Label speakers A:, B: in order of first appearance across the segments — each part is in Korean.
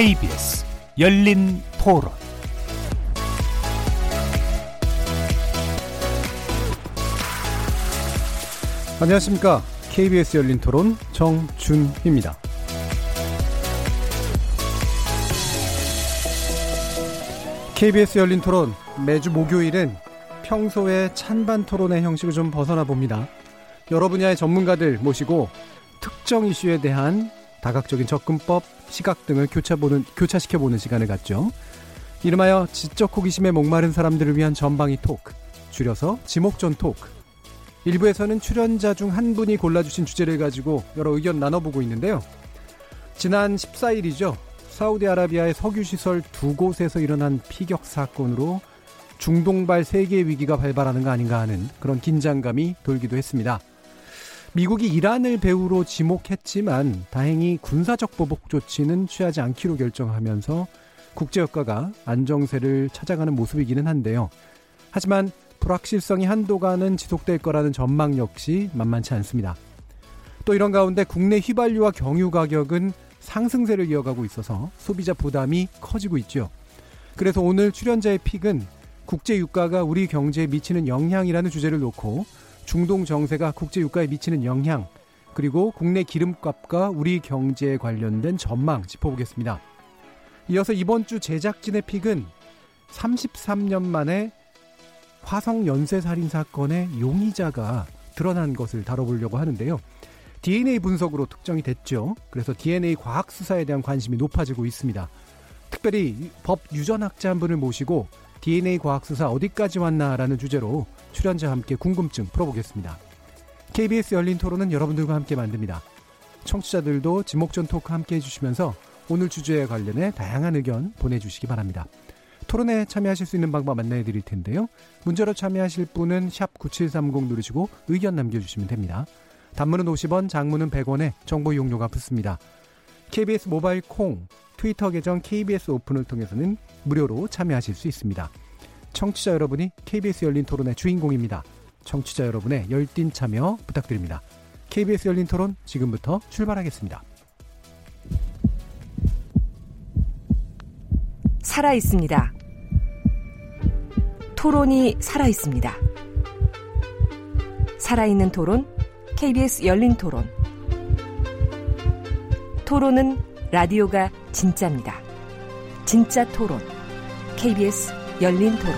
A: KBS 열린 토론
B: 안녕하십니까. KBS 열린 토론 정준희입니다. KBS 열린 토론 매주 목요일은 평소의 찬반 토론의 형식을 좀 벗어나 봅니다. 여러 분야의 전문가들 모시고 특정 이슈에 대한 다각적인 접근법, 시각 등을 교차보는, 교차시켜보는 시간을 갖죠. 이름하여 지적 호기심에 목마른 사람들을 위한 전방위 토크, 줄여서 지목전 토크. 일부에서는 출연자 중 한 분이 골라주신 주제를 가지고 여러 의견 나눠보고 있는데요. 지난 14일이죠. 사우디아라비아의 석유시설 두 곳에서 일어난 피격 사건으로 중동발 세계 위기가 발발하는 거 아닌가 하는 그런 긴장감이 돌기도 했습니다. 미국이 이란을 배후로 지목했지만 다행히 군사적 보복 조치는 취하지 않기로 결정하면서 국제효과가 안정세를 찾아가는 모습이기는 한데요. 하지만 불확실성이 한도가는 지속될 거라는 전망 역시 만만치 않습니다. 또 이런 가운데 국내 휘발유와 경유 가격은 상승세를 이어가고 있어서 소비자 부담이 커지고 있죠. 그래서 오늘 출연자의 픽은 국제 유가가 우리 경제에 미치는 영향이라는 주제를 놓고 중동 정세가 국제 유가에 미치는 영향 그리고 국내 기름값과 우리 경제에 관련된 전망 짚어보겠습니다. 이어서 이번 주 제작진의 픽은 33년 만에 화성 연쇄살인 사건의 용의자가 드러난 것을 다뤄보려고 하는데요. DNA 분석으로 특정이 됐죠. 그래서 DNA 과학 수사에 대한 관심이 높아지고 있습니다. 특별히 법 유전학자 한 분을 모시고 DNA 과학 수사 어디까지 왔나라는 주제로 출연자와 함께 궁금증 풀어보겠습니다. KBS 열린 토론은 여러분들과 함께 만듭니다. 청취자들도 지목전 토크 함께 해주시면서 오늘 주제에 관련해 다양한 의견 보내주시기 바랍니다. 토론에 참여하실 수 있는 방법 안내해 드릴 텐데요. 문자로 참여하실 분은 9730 누르시고 의견 남겨주시면 됩니다. 단문은 50원, 장문은 100원에 정보 이용료가 붙습니다. KBS 모바일 콩, 트위터 계정 KBS 오픈을 통해서는 무료로 참여하실 수 있습니다. 청취자 여러분이 KBS 열린 토론의 주인공입니다. 청취자 여러분의 열띤 참여 부탁드립니다. KBS 열린 토론 지금부터 출발하겠습니다.
C: 살아 있습니다. 토론이 살아 있습니다. 살아있는 토론, KBS 열린 토론. 토론은 라디오가 진짜입니다. 진짜 토론, KBS 열린 토론.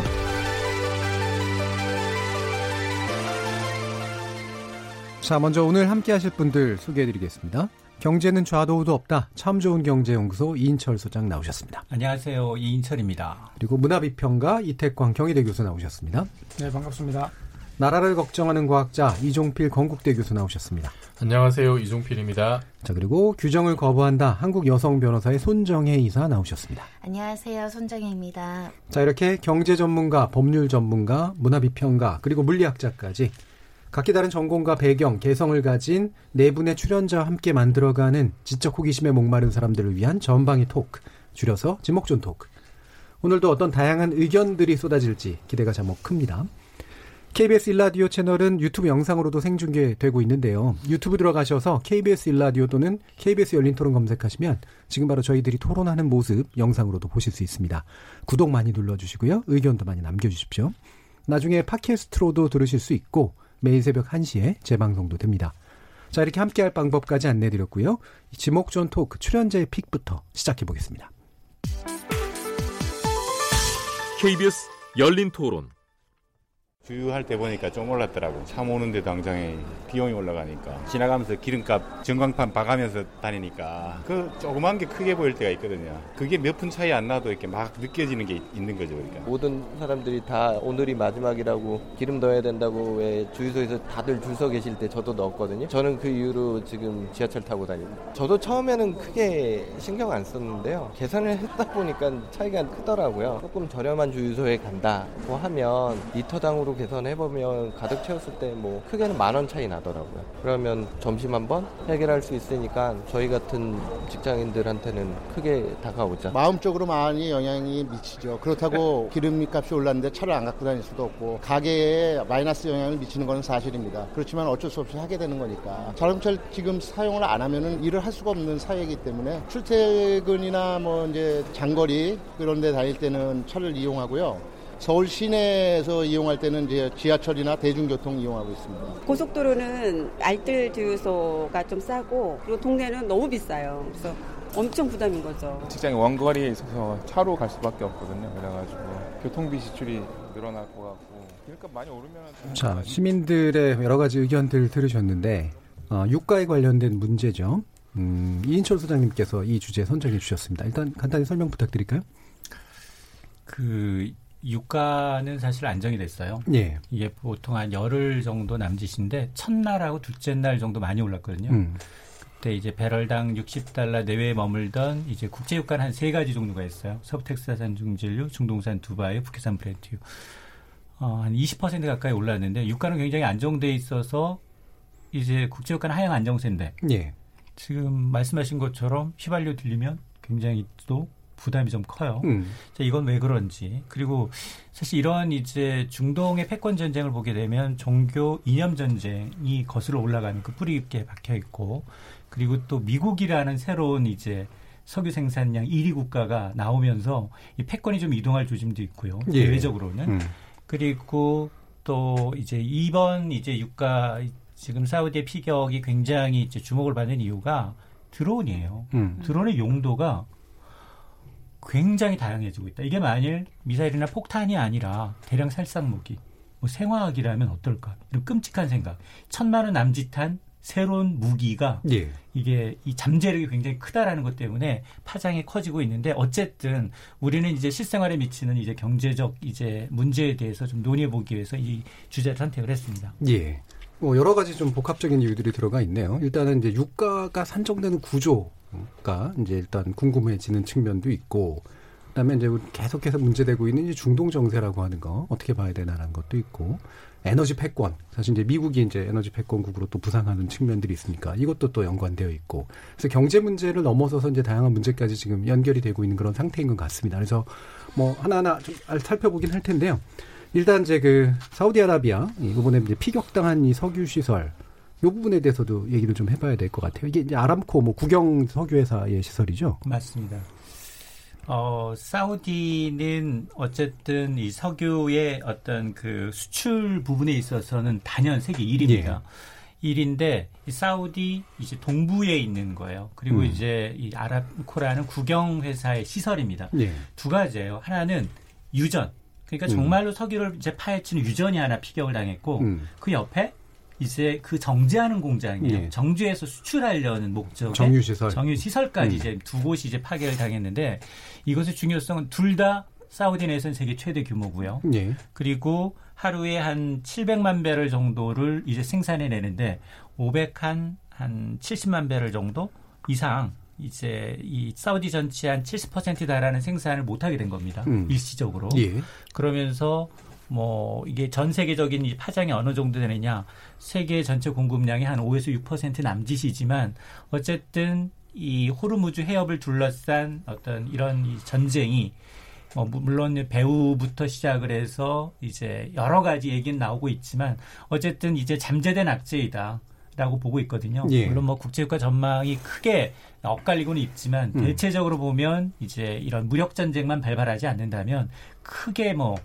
B: 자, 먼저 오늘 함께 하실 분들 소개해 드리겠습니다. 경제는 좌도우도 없다. 참 좋은 경제연구소 이인철 소장 나오셨습니다.
D: 안녕하세요. 이인철입니다.
B: 그리고 문화비평가 이태광 경희대 교수 나오셨습니다.
E: 네, 반갑습니다.
B: 나라를 걱정하는 과학자 이종필 건국대 교수 나오셨습니다.
F: 안녕하세요. 이종필입니다.
B: 자, 그리고 규정을 거부한다. 한국 여성 변호사의 손정혜 이사 나오셨습니다.
G: 안녕하세요. 손정혜입니다.
B: 자, 이렇게 경제 전문가, 법률 전문가, 문화 비평가, 그리고 물리학자까지 각기 다른 전공과 배경, 개성을 가진 네 분의 출연자와 함께 만들어가는 지적 호기심에 목마른 사람들을 위한 전방위 토크, 줄여서 지목전 토크. 오늘도 어떤 다양한 의견들이 쏟아질지 기대가 자목 큽니다. KBS 일라디오 채널은 유튜브 영상으로도 생중계되고 있는데요. 유튜브 들어가셔서 KBS 일라디오 또는 KBS 열린 토론 검색하시면 지금 바로 저희들이 토론하는 모습 영상으로도 보실 수 있습니다. 구독 많이 눌러주시고요. 의견도 많이 남겨주십시오. 나중에 팟캐스트로도 들으실 수 있고 매일 새벽 1시에 재방송도 됩니다. 자, 이렇게 함께할 방법까지 안내드렸고요. 지목전 토크 출연자의 픽부터 시작해 보겠습니다.
H: KBS 열린 토론.
I: 주유할 때 보니까 좀 올랐더라고. 차 모는데 당장에 비용이 올라가니까. 지나가면서 기름값 전광판 봐가면서 다니니까 그 조그만 게 크게 보일 때가 있거든요. 그게 몇 푼 차이 안 나도 이렇게 막 느껴지는 게 있는 거죠. 그러니까.
J: 모든 사람들이 다 오늘이 마지막이라고 기름 넣어야 된다고 왜 주유소에서 다들 줄 서 계실 때 저도 넣었거든요. 저는 그 이후로 지금 지하철 타고 다닙니다. 저도 처음에는 크게 신경 안 썼는데요. 계산을 했다 보니까 차이가 크더라고요. 조금 저렴한 주유소에 간다고 하면 리터당으로 정도 계산해 보면 가득 채웠을 때 뭐 크게는 만 원 차이 나더라고요. 그러면 점심 한 번 해결할 수 있으니까 저희 같은 직장인들한테는 크게 다가오자.
E: 마음적으로 많이 영향이 미치죠. 그렇다고 기름값이 올랐는데 차를 안 갖고 다닐 수도 없고 가게에 마이너스 영향을 미치는 것은 사실입니다. 그렇지만 어쩔 수 없이 하게 되는 거니까 자동차를 지금 사용을 안 하면은 일을 할 수가 없는 사회이기 때문에 출퇴근이나 뭐 이제 장거리 그런 데 다닐 때는 차를 이용하고요. 서울 시내에서 이용할 때는 이제 지하철이나 대중교통 이용하고 있습니다.
K: 고속도로는 알뜰 주유소가 좀 싸고 그리고 동네는 너무 비싸요. 그래서 엄청 부담인 거죠.
L: 직장이 원거리에 있어서 차로 갈 수밖에 없거든요. 그래가지고 교통비 지출이 늘어날 것 같고 그러니까 많이 오르면
B: 자 시민들의 여러 가지 의견들 들으셨는데 어, 유가에 관련된 문제죠. 음, 이인철 소장님께서 이 주제 선정해 주셨습니다. 일단 간단히 설명 부탁드릴까요?
D: 그 유가는 사실 안정이 됐어요.
B: 예.
D: 이게 보통 한 열흘 정도 남짓인데 첫날하고 둘째 날 정도 많이 올랐거든요.
B: 음.
D: 그때 이제 배럴당 60달러 내외에 머물던 이제 국제 유가는 한 세 가지 종류가 있어요. 서부텍사산 중진류, 중동산 두바이, 북해산 브렌트유. 어, 한 20% 가까이 올랐는데 유가는 굉장히 안정돼 있어서 이제 국제 유가는 하향 안정세인데
B: 예.
D: 지금 말씀하신 것처럼 휘발유 들리면 굉장히 또 부담이 좀 커요.
B: 음.
D: 자, 이건 왜 그런지. 그리고 사실 이런 이제 중동의 패권 전쟁을 보게 되면 종교 이념 전쟁이 거슬러 올라가는 그 뿌리 깊게 박혀 있고 그리고 또 미국이라는 새로운 이제 석유 생산량 1위 국가가 나오면서 이 패권이 좀 이동할 조짐도 있고요.
B: 예.
D: 대외적으로는.
B: 음.
D: 그리고 또 이제 이번 이제 유가 지금 사우디의 피격이 굉장히 이제 주목을 받는 이유가 드론이에요.
B: 음.
D: 드론의 용도가 굉장히 다양해지고 있다. 이게 만일 미사일이나 폭탄이 아니라 대량 살상 무기, 뭐 생화학이라면 어떨까? 이런 끔찍한 생각. 천만 원 남짓한 새로운 무기가
B: 예.
D: 이게 이 잠재력이 굉장히 크다라는 것 때문에 파장이 커지고 있는데 어쨌든 우리는 이제 실생활에 미치는 이제 경제적 이제 문제에 대해서 좀 논의해 보기 위해서 이 주제를 선택을 했습니다.
B: 예. 뭐 여러 가지 좀 복합적인 이유들이 들어가 있네요. 일단은 이제 유가가 산정되는 구조 가 이제 일단 궁금해지는 측면도 있고, 그다음에 이제 계속해서 문제되고 있는 이제 중동 정세라고 하는 거 어떻게 봐야 되나라는 것도 있고, 에너지 패권 사실 이제 미국이 이제 에너지 패권국으로 또 부상하는 측면들이 있으니까 이것도 또 연관되어 있고, 그래서 경제 문제를 넘어서서 이제 다양한 문제까지 지금 연결이 되고 있는 그런 상태인 것 같습니다. 그래서 뭐 하나하나 좀 살펴보긴 할 텐데요. 일단 이제 그 사우디아라비아 이번에 이제 피격당한 이 석유 시설 이 부분에 대해서도 얘기를 좀 해봐야 될 것 같아요. 이게 이제 아람코 뭐 국영 석유 회사의 시설이죠.
D: 맞습니다. 어, 사우디는 어쨌든 이 석유의 어떤 그 수출 부분에 있어서는 단연 세계 1위입니다.
B: 예.
D: 1위인데 이 사우디 이제 동부에 있는 거예요. 그리고
B: 음.
D: 이제 이 아람코라는 국영 회사의 시설입니다.
B: 예.
D: 두 가지예요. 하나는 유전. 그러니까
B: 음.
D: 정말로 석유를 이제 파헤치는 유전이 하나 피격을 당했고
B: 음.
D: 그 옆에 이제 그 정제하는 공장이에요.
B: 예.
D: 정주에서 수출하려는 목적의
B: 정유 시설.
D: 정유 시설까지
B: 음.
D: 이제 두 곳이 이제 파괴를 당했는데 이것의 중요성은 둘 다 사우디 내에서는 세계 최대 규모고요.
B: 예.
D: 그리고 하루에 한 700만 배럴 정도를 이제 생산해 내는데 500한 한 70만 배럴 정도 이상 이제 이 사우디 전체 한 70% 달하는 생산을 못 하게 된 겁니다.
B: 음.
D: 일시적으로.
B: 예.
D: 그러면서 뭐 이게 전 세계적인 이 파장이 어느 정도 되느냐 세계 전체 공급량이 한 5에서 6% 남짓이지만 어쨌든 이 호르무즈 해협을 둘러싼 어떤 이런 이 전쟁이 뭐 물론 배후부터 시작을 해서 이제 여러 가지 얘기는 나오고 있지만 어쨌든 이제 잠재된 악재이다. 라고 보고 있거든요.
B: 예.
D: 물론 뭐 국제유가 전망이 크게 엇갈리고는 있지만
B: 음.
D: 대체적으로 보면 이제 이런 무력 전쟁만 발발하지 않는다면 크게 뭐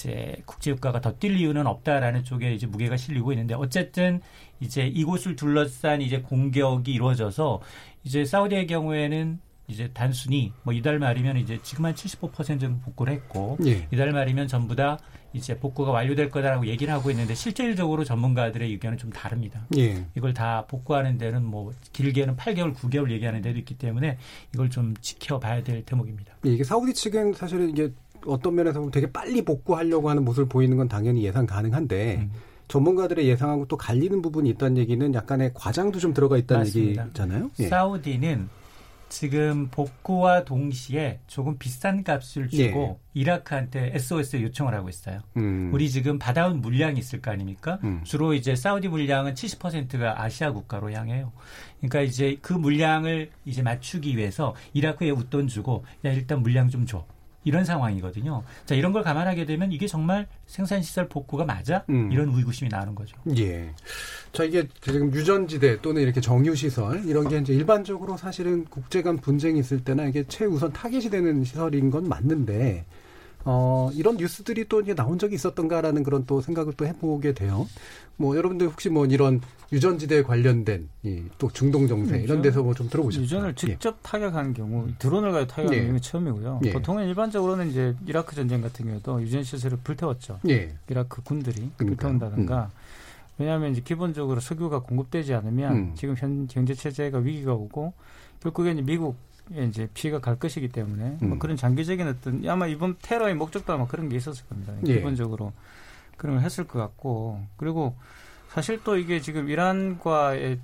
D: 이제 국제유가가 더 뛸 이유는 없다라는 쪽에 이제 무게가 실리고 있는데 어쨌든 이제 이곳을 둘러싼 이제 공격이 이루어져서 이제 사우디의 경우에는 이제 단순히 뭐 이달 말이면 이제 지금 한 75% 정도 복구를 했고
B: 예.
D: 이달 말이면 전부 다 이제 복구가 완료될 거다라고 얘기를 하고 있는데 실질적으로 전문가들의 의견은 좀 다릅니다.
B: 예.
D: 이걸 다 복구하는 데는 뭐 길게는 8개월, 9개월 얘기하는 데도 있기 때문에 이걸 좀 지켜봐야 될 대목입니다.
B: 이게 사우디 측은 사실은 이게 어떤 면에서 보면 되게 빨리 복구하려고 하는 모습을 보이는 건 당연히 예상 가능한데
D: 음.
B: 전문가들의 예상하고 또 갈리는 부분이 있다는 얘기는 약간의 과장도 좀 들어가 있다는
D: 맞습니다.
B: 얘기잖아요. 예.
D: 사우디는 지금 복구와 동시에 조금 비싼 값을 주고
B: 예.
D: 이라크한테 SOS 요청을 하고 있어요.
B: 음.
D: 우리 지금 받아온 물량이 있을 거 아닙니까?
B: 음.
D: 주로 이제 사우디 물량은 70%가 아시아 국가로 향해요. 그러니까 이제 그 물량을 이제 맞추기 위해서 이라크에 웃돈 주고 야 일단 물량 좀 줘. 이런 상황이거든요. 자, 이런 걸 감안하게 되면 이게 정말 생산시설 복구가 맞아?
B: 음.
D: 이런 의구심이 나는 거죠.
B: 예. 자, 이게 지금 유전지대 또는 이렇게 정유시설, 이런 게 이제 일반적으로 사실은 국제 간 분쟁이 있을 때나 이게 최우선 타겟이 되는 시설인 건 맞는데, 어, 이런 뉴스들이 또 이제 나온 적이 있었던가라는 그런 또 생각을 또 해보게 돼요. 뭐, 여러분들 혹시 뭐 이런 유전지대 관련된 이 또 중동 정세 이런 데서 뭐 좀 들어보셨죠?
M: 유전을 직접 타격하는 경우, 드론을 가지고 타격하는
B: 예.
M: 경우는 처음이고요.
B: 예.
M: 보통은 일반적으로는 이제 이라크 전쟁 같은 경우도 유전 시설을 불태웠죠.
B: 예.
M: 이라크 군들이
B: 그러니까요.
M: 불태운다든가. 왜냐하면 이제 기본적으로 석유가 공급되지 않으면
B: 음.
M: 지금 현 경제 체제가 위기가 오고 결국에 이제 미국에 이제 피해가 갈 것이기 때문에
B: 음.
M: 뭐 그런 장기적인 어떤 아마 이번 테러의 목적도 아마 그런 게 있었을 겁니다.
B: 예.
M: 기본적으로 그런 걸 했을 것 같고 그리고 사실 또 이게 지금 이란과의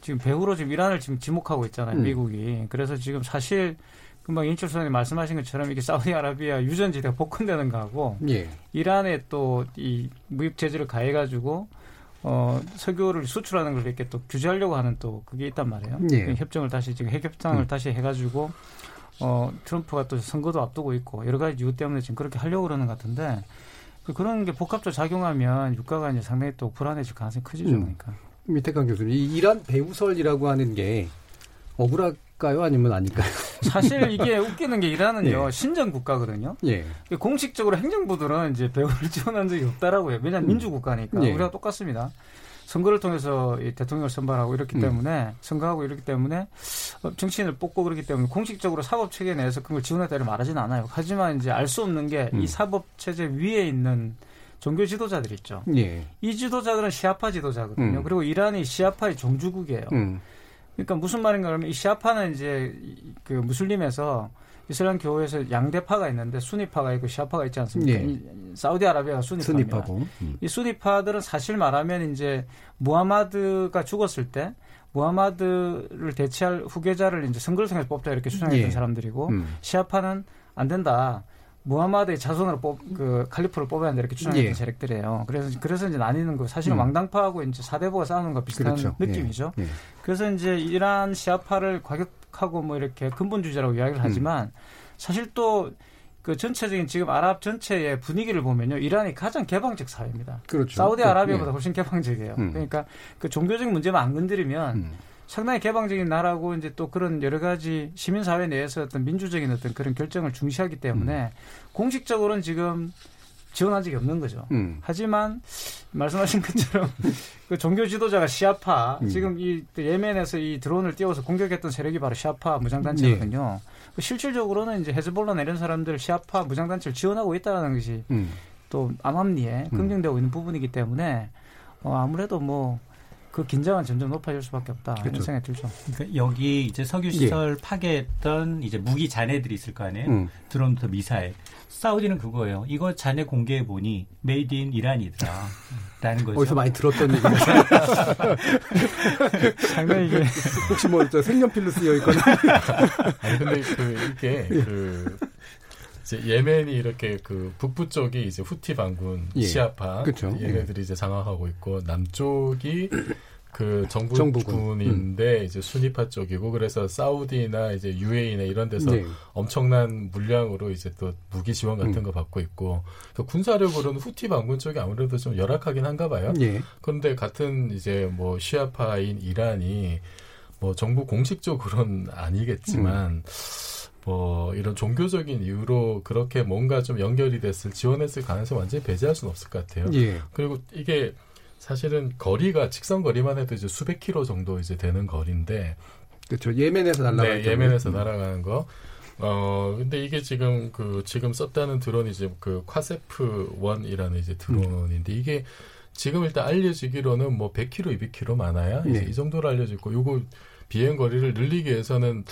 M: 지금 배후로 지금 이란을 지금 지목하고 있잖아요.
B: 음.
M: 미국이. 그래서 지금 사실 금방 인철 소장님 말씀하신 것처럼 이게 사우디아라비아 유전지대가 복권되는 거하고
B: 예.
M: 이란에 또 이 무역 제재를 가해가지고 어 석유를 수출하는 걸 이렇게 또 규제하려고 하는 또 그게 있단 말이에요.
B: 예.
M: 그 협정을 다시 지금 핵 협상을
B: 음.
M: 다시 해가지고 어 트럼프가 또 선거도 앞두고 있고 여러 가지 이유 때문에 지금 그렇게 하려고 그러는 것 같은데 그 그런 게 복합적으로 작용하면 유가가 이제 상당히 또 불안해질 가능성이 커지죠.
B: 음.
M: 그러니까.
B: 밑에 강 교수님, 이 이란 배후설이라고 하는 게 억울 할까요? 아니면 아닐까요?
M: 사실 이게 웃기는 게 이란은요
B: 예.
M: 신정 국가거든요.
B: 예.
M: 공식적으로 행정부들은 이제 배우를 지원한 적이 없다라고요. 왜냐하면 민주 국가니까
B: 예.
M: 우리가 똑같습니다. 선거를 통해서 이 대통령을 선발하고 이렇기
B: 음.
M: 때문에 선거하고 이렇기 때문에 어, 정치인을 뽑고 그렇기 때문에 공식적으로 사법 체계 내에서 그걸 지원했다를 말하지는 않아요. 하지만 이제 알 수 없는 게이
B: 음.
M: 사법 체제 위에 있는 종교 지도자들 있죠.
B: 예.
M: 이 지도자들은 시아파 지도자거든요.
B: 음.
M: 그리고 이란이 시아파의 종주국이에요.
B: 음.
M: 그러니까 무슨 말인가 하면 이 시아파는 이제 이- 그 무슬림에서 이슬람 교회에서 양대파가 있는데 수니파가 있고 시아파가 있지 않습니까?
B: 예.
M: 이 사우디아라비아가.
B: 스니파고. 음.
M: 이 수니파들은 사실 말하면 이제 무하마드가 죽었을 때 무하마드를 대체할 후계자를 이제 선거를 통해서 뽑자 이렇게 주장했던
B: 예.
M: 사람들이고
B: 음.
M: 시아파는 안 된다. 무하마드의 자손으로 뽑, 그, 칼리프를 뽑아야 한다 이렇게 주장했던
B: 예.
M: 세력들이에요. 그래서, 그래서 이제 나뉘는 거, 사실은
B: 음.
M: 왕당파하고 이제 사대부가 싸우는 거 비슷한
B: 그렇죠.
M: 느낌이죠.
B: 예. 예.
M: 그래서 이제 이란 시아파를 과격하고 뭐 이렇게 근본주의자라고 이야기를
B: 음.
M: 하지만 사실 또 그 전체적인 지금 아랍 전체의 분위기를 보면요. 이란이 가장 개방적 사회입니다.
B: 그렇죠.
M: 사우디아라비아보다
B: 예.
M: 훨씬 개방적이에요.
B: 음.
M: 그러니까 그 종교적인 문제만 안 건드리면
B: 음.
M: 상당히 개방적인 나라고 이제 또 그런 여러 가지 시민사회 내에서 어떤 민주적인 어떤 그런 결정을 중시하기 때문에 공식적으로는 지금 지원한 적이 없는 거죠.
B: 음.
M: 하지만 말씀하신 것처럼 그 종교 지도자가 시아파
B: 음.
M: 지금 이 예멘에서 이 드론을 띄워서 공격했던 세력이 바로 시아파 무장단체거든요.
B: 예.
M: 그 실질적으로는 이제 헤즈볼라나 이런 사람들 시아파 무장단체를 지원하고 있다는 것이
B: 음.
M: 또 암암리에
B: 음.
M: 긍정되고 있는 부분이기 때문에 어, 아무래도 뭐 그 긴장은 점점 높아질 수밖에 없다 이런
B: 그렇죠.
M: 생각이 들죠.
D: 그러니까 여기 이제 석유 시설 파괴했던 이제 무기 잔해들이 있을 거 아니에요.
B: 음.
D: 드론부터 미사일. 사우디는 그거예요. 이거 잔해 공개해 보니 made in 이란이더라. 라는 거죠.
B: 어디서 많이 들었던 얘기가
M: 상당히 이게
B: 혹시 뭐저 색연필로 쓰여 있거나
F: 아니 근데 그 이게 그 이제 예멘이 이렇게 그 북부 쪽이 이제 후티 반군
B: 예.
F: 시아파
B: 그쵸.
F: 얘네들이 이제 장악하고 있고 남쪽이 그 정부
B: 정부군.
F: 군인데 이제 순위파 쪽이고 그래서 사우디나 이제 UAE나 이런 데서
B: 네.
F: 엄청난 물량으로 이제 또 무기 지원 같은
B: 음.
F: 거 받고 있고 또 군사력으로는 후티 반군 쪽이 아무래도 좀 열악하긴 한가 봐요.
B: 예.
F: 그런데 같은 이제 뭐 시아파인 이란이 뭐 정부 공식적으로는 아니겠지만 뭐 이런 종교적인 이유로 그렇게 뭔가 좀 연결이 됐을 지원했을 가능성이 완전히 배제할 수는 없을 것 같아요.
B: 예.
F: 그리고 이게 사실은 거리가 직선 거리만 해도 이제 수백 킬로 정도 이제 되는 거리인데
B: 그렇죠. 예멘에서 날아가는
F: 네, 예멘에서
B: 음.
F: 날아가는 거. 어, 근데 이게 지금 그 지금 썼다는 드론이 이제 그 콰세프 1이라는 이제 드론인데 이게 지금 일단 알려지기로는 뭐 100km, 200km 많아야 이제
B: 네.
F: 이 정도로 알려져 있고 요거 비행 거리를 늘리기 위해서는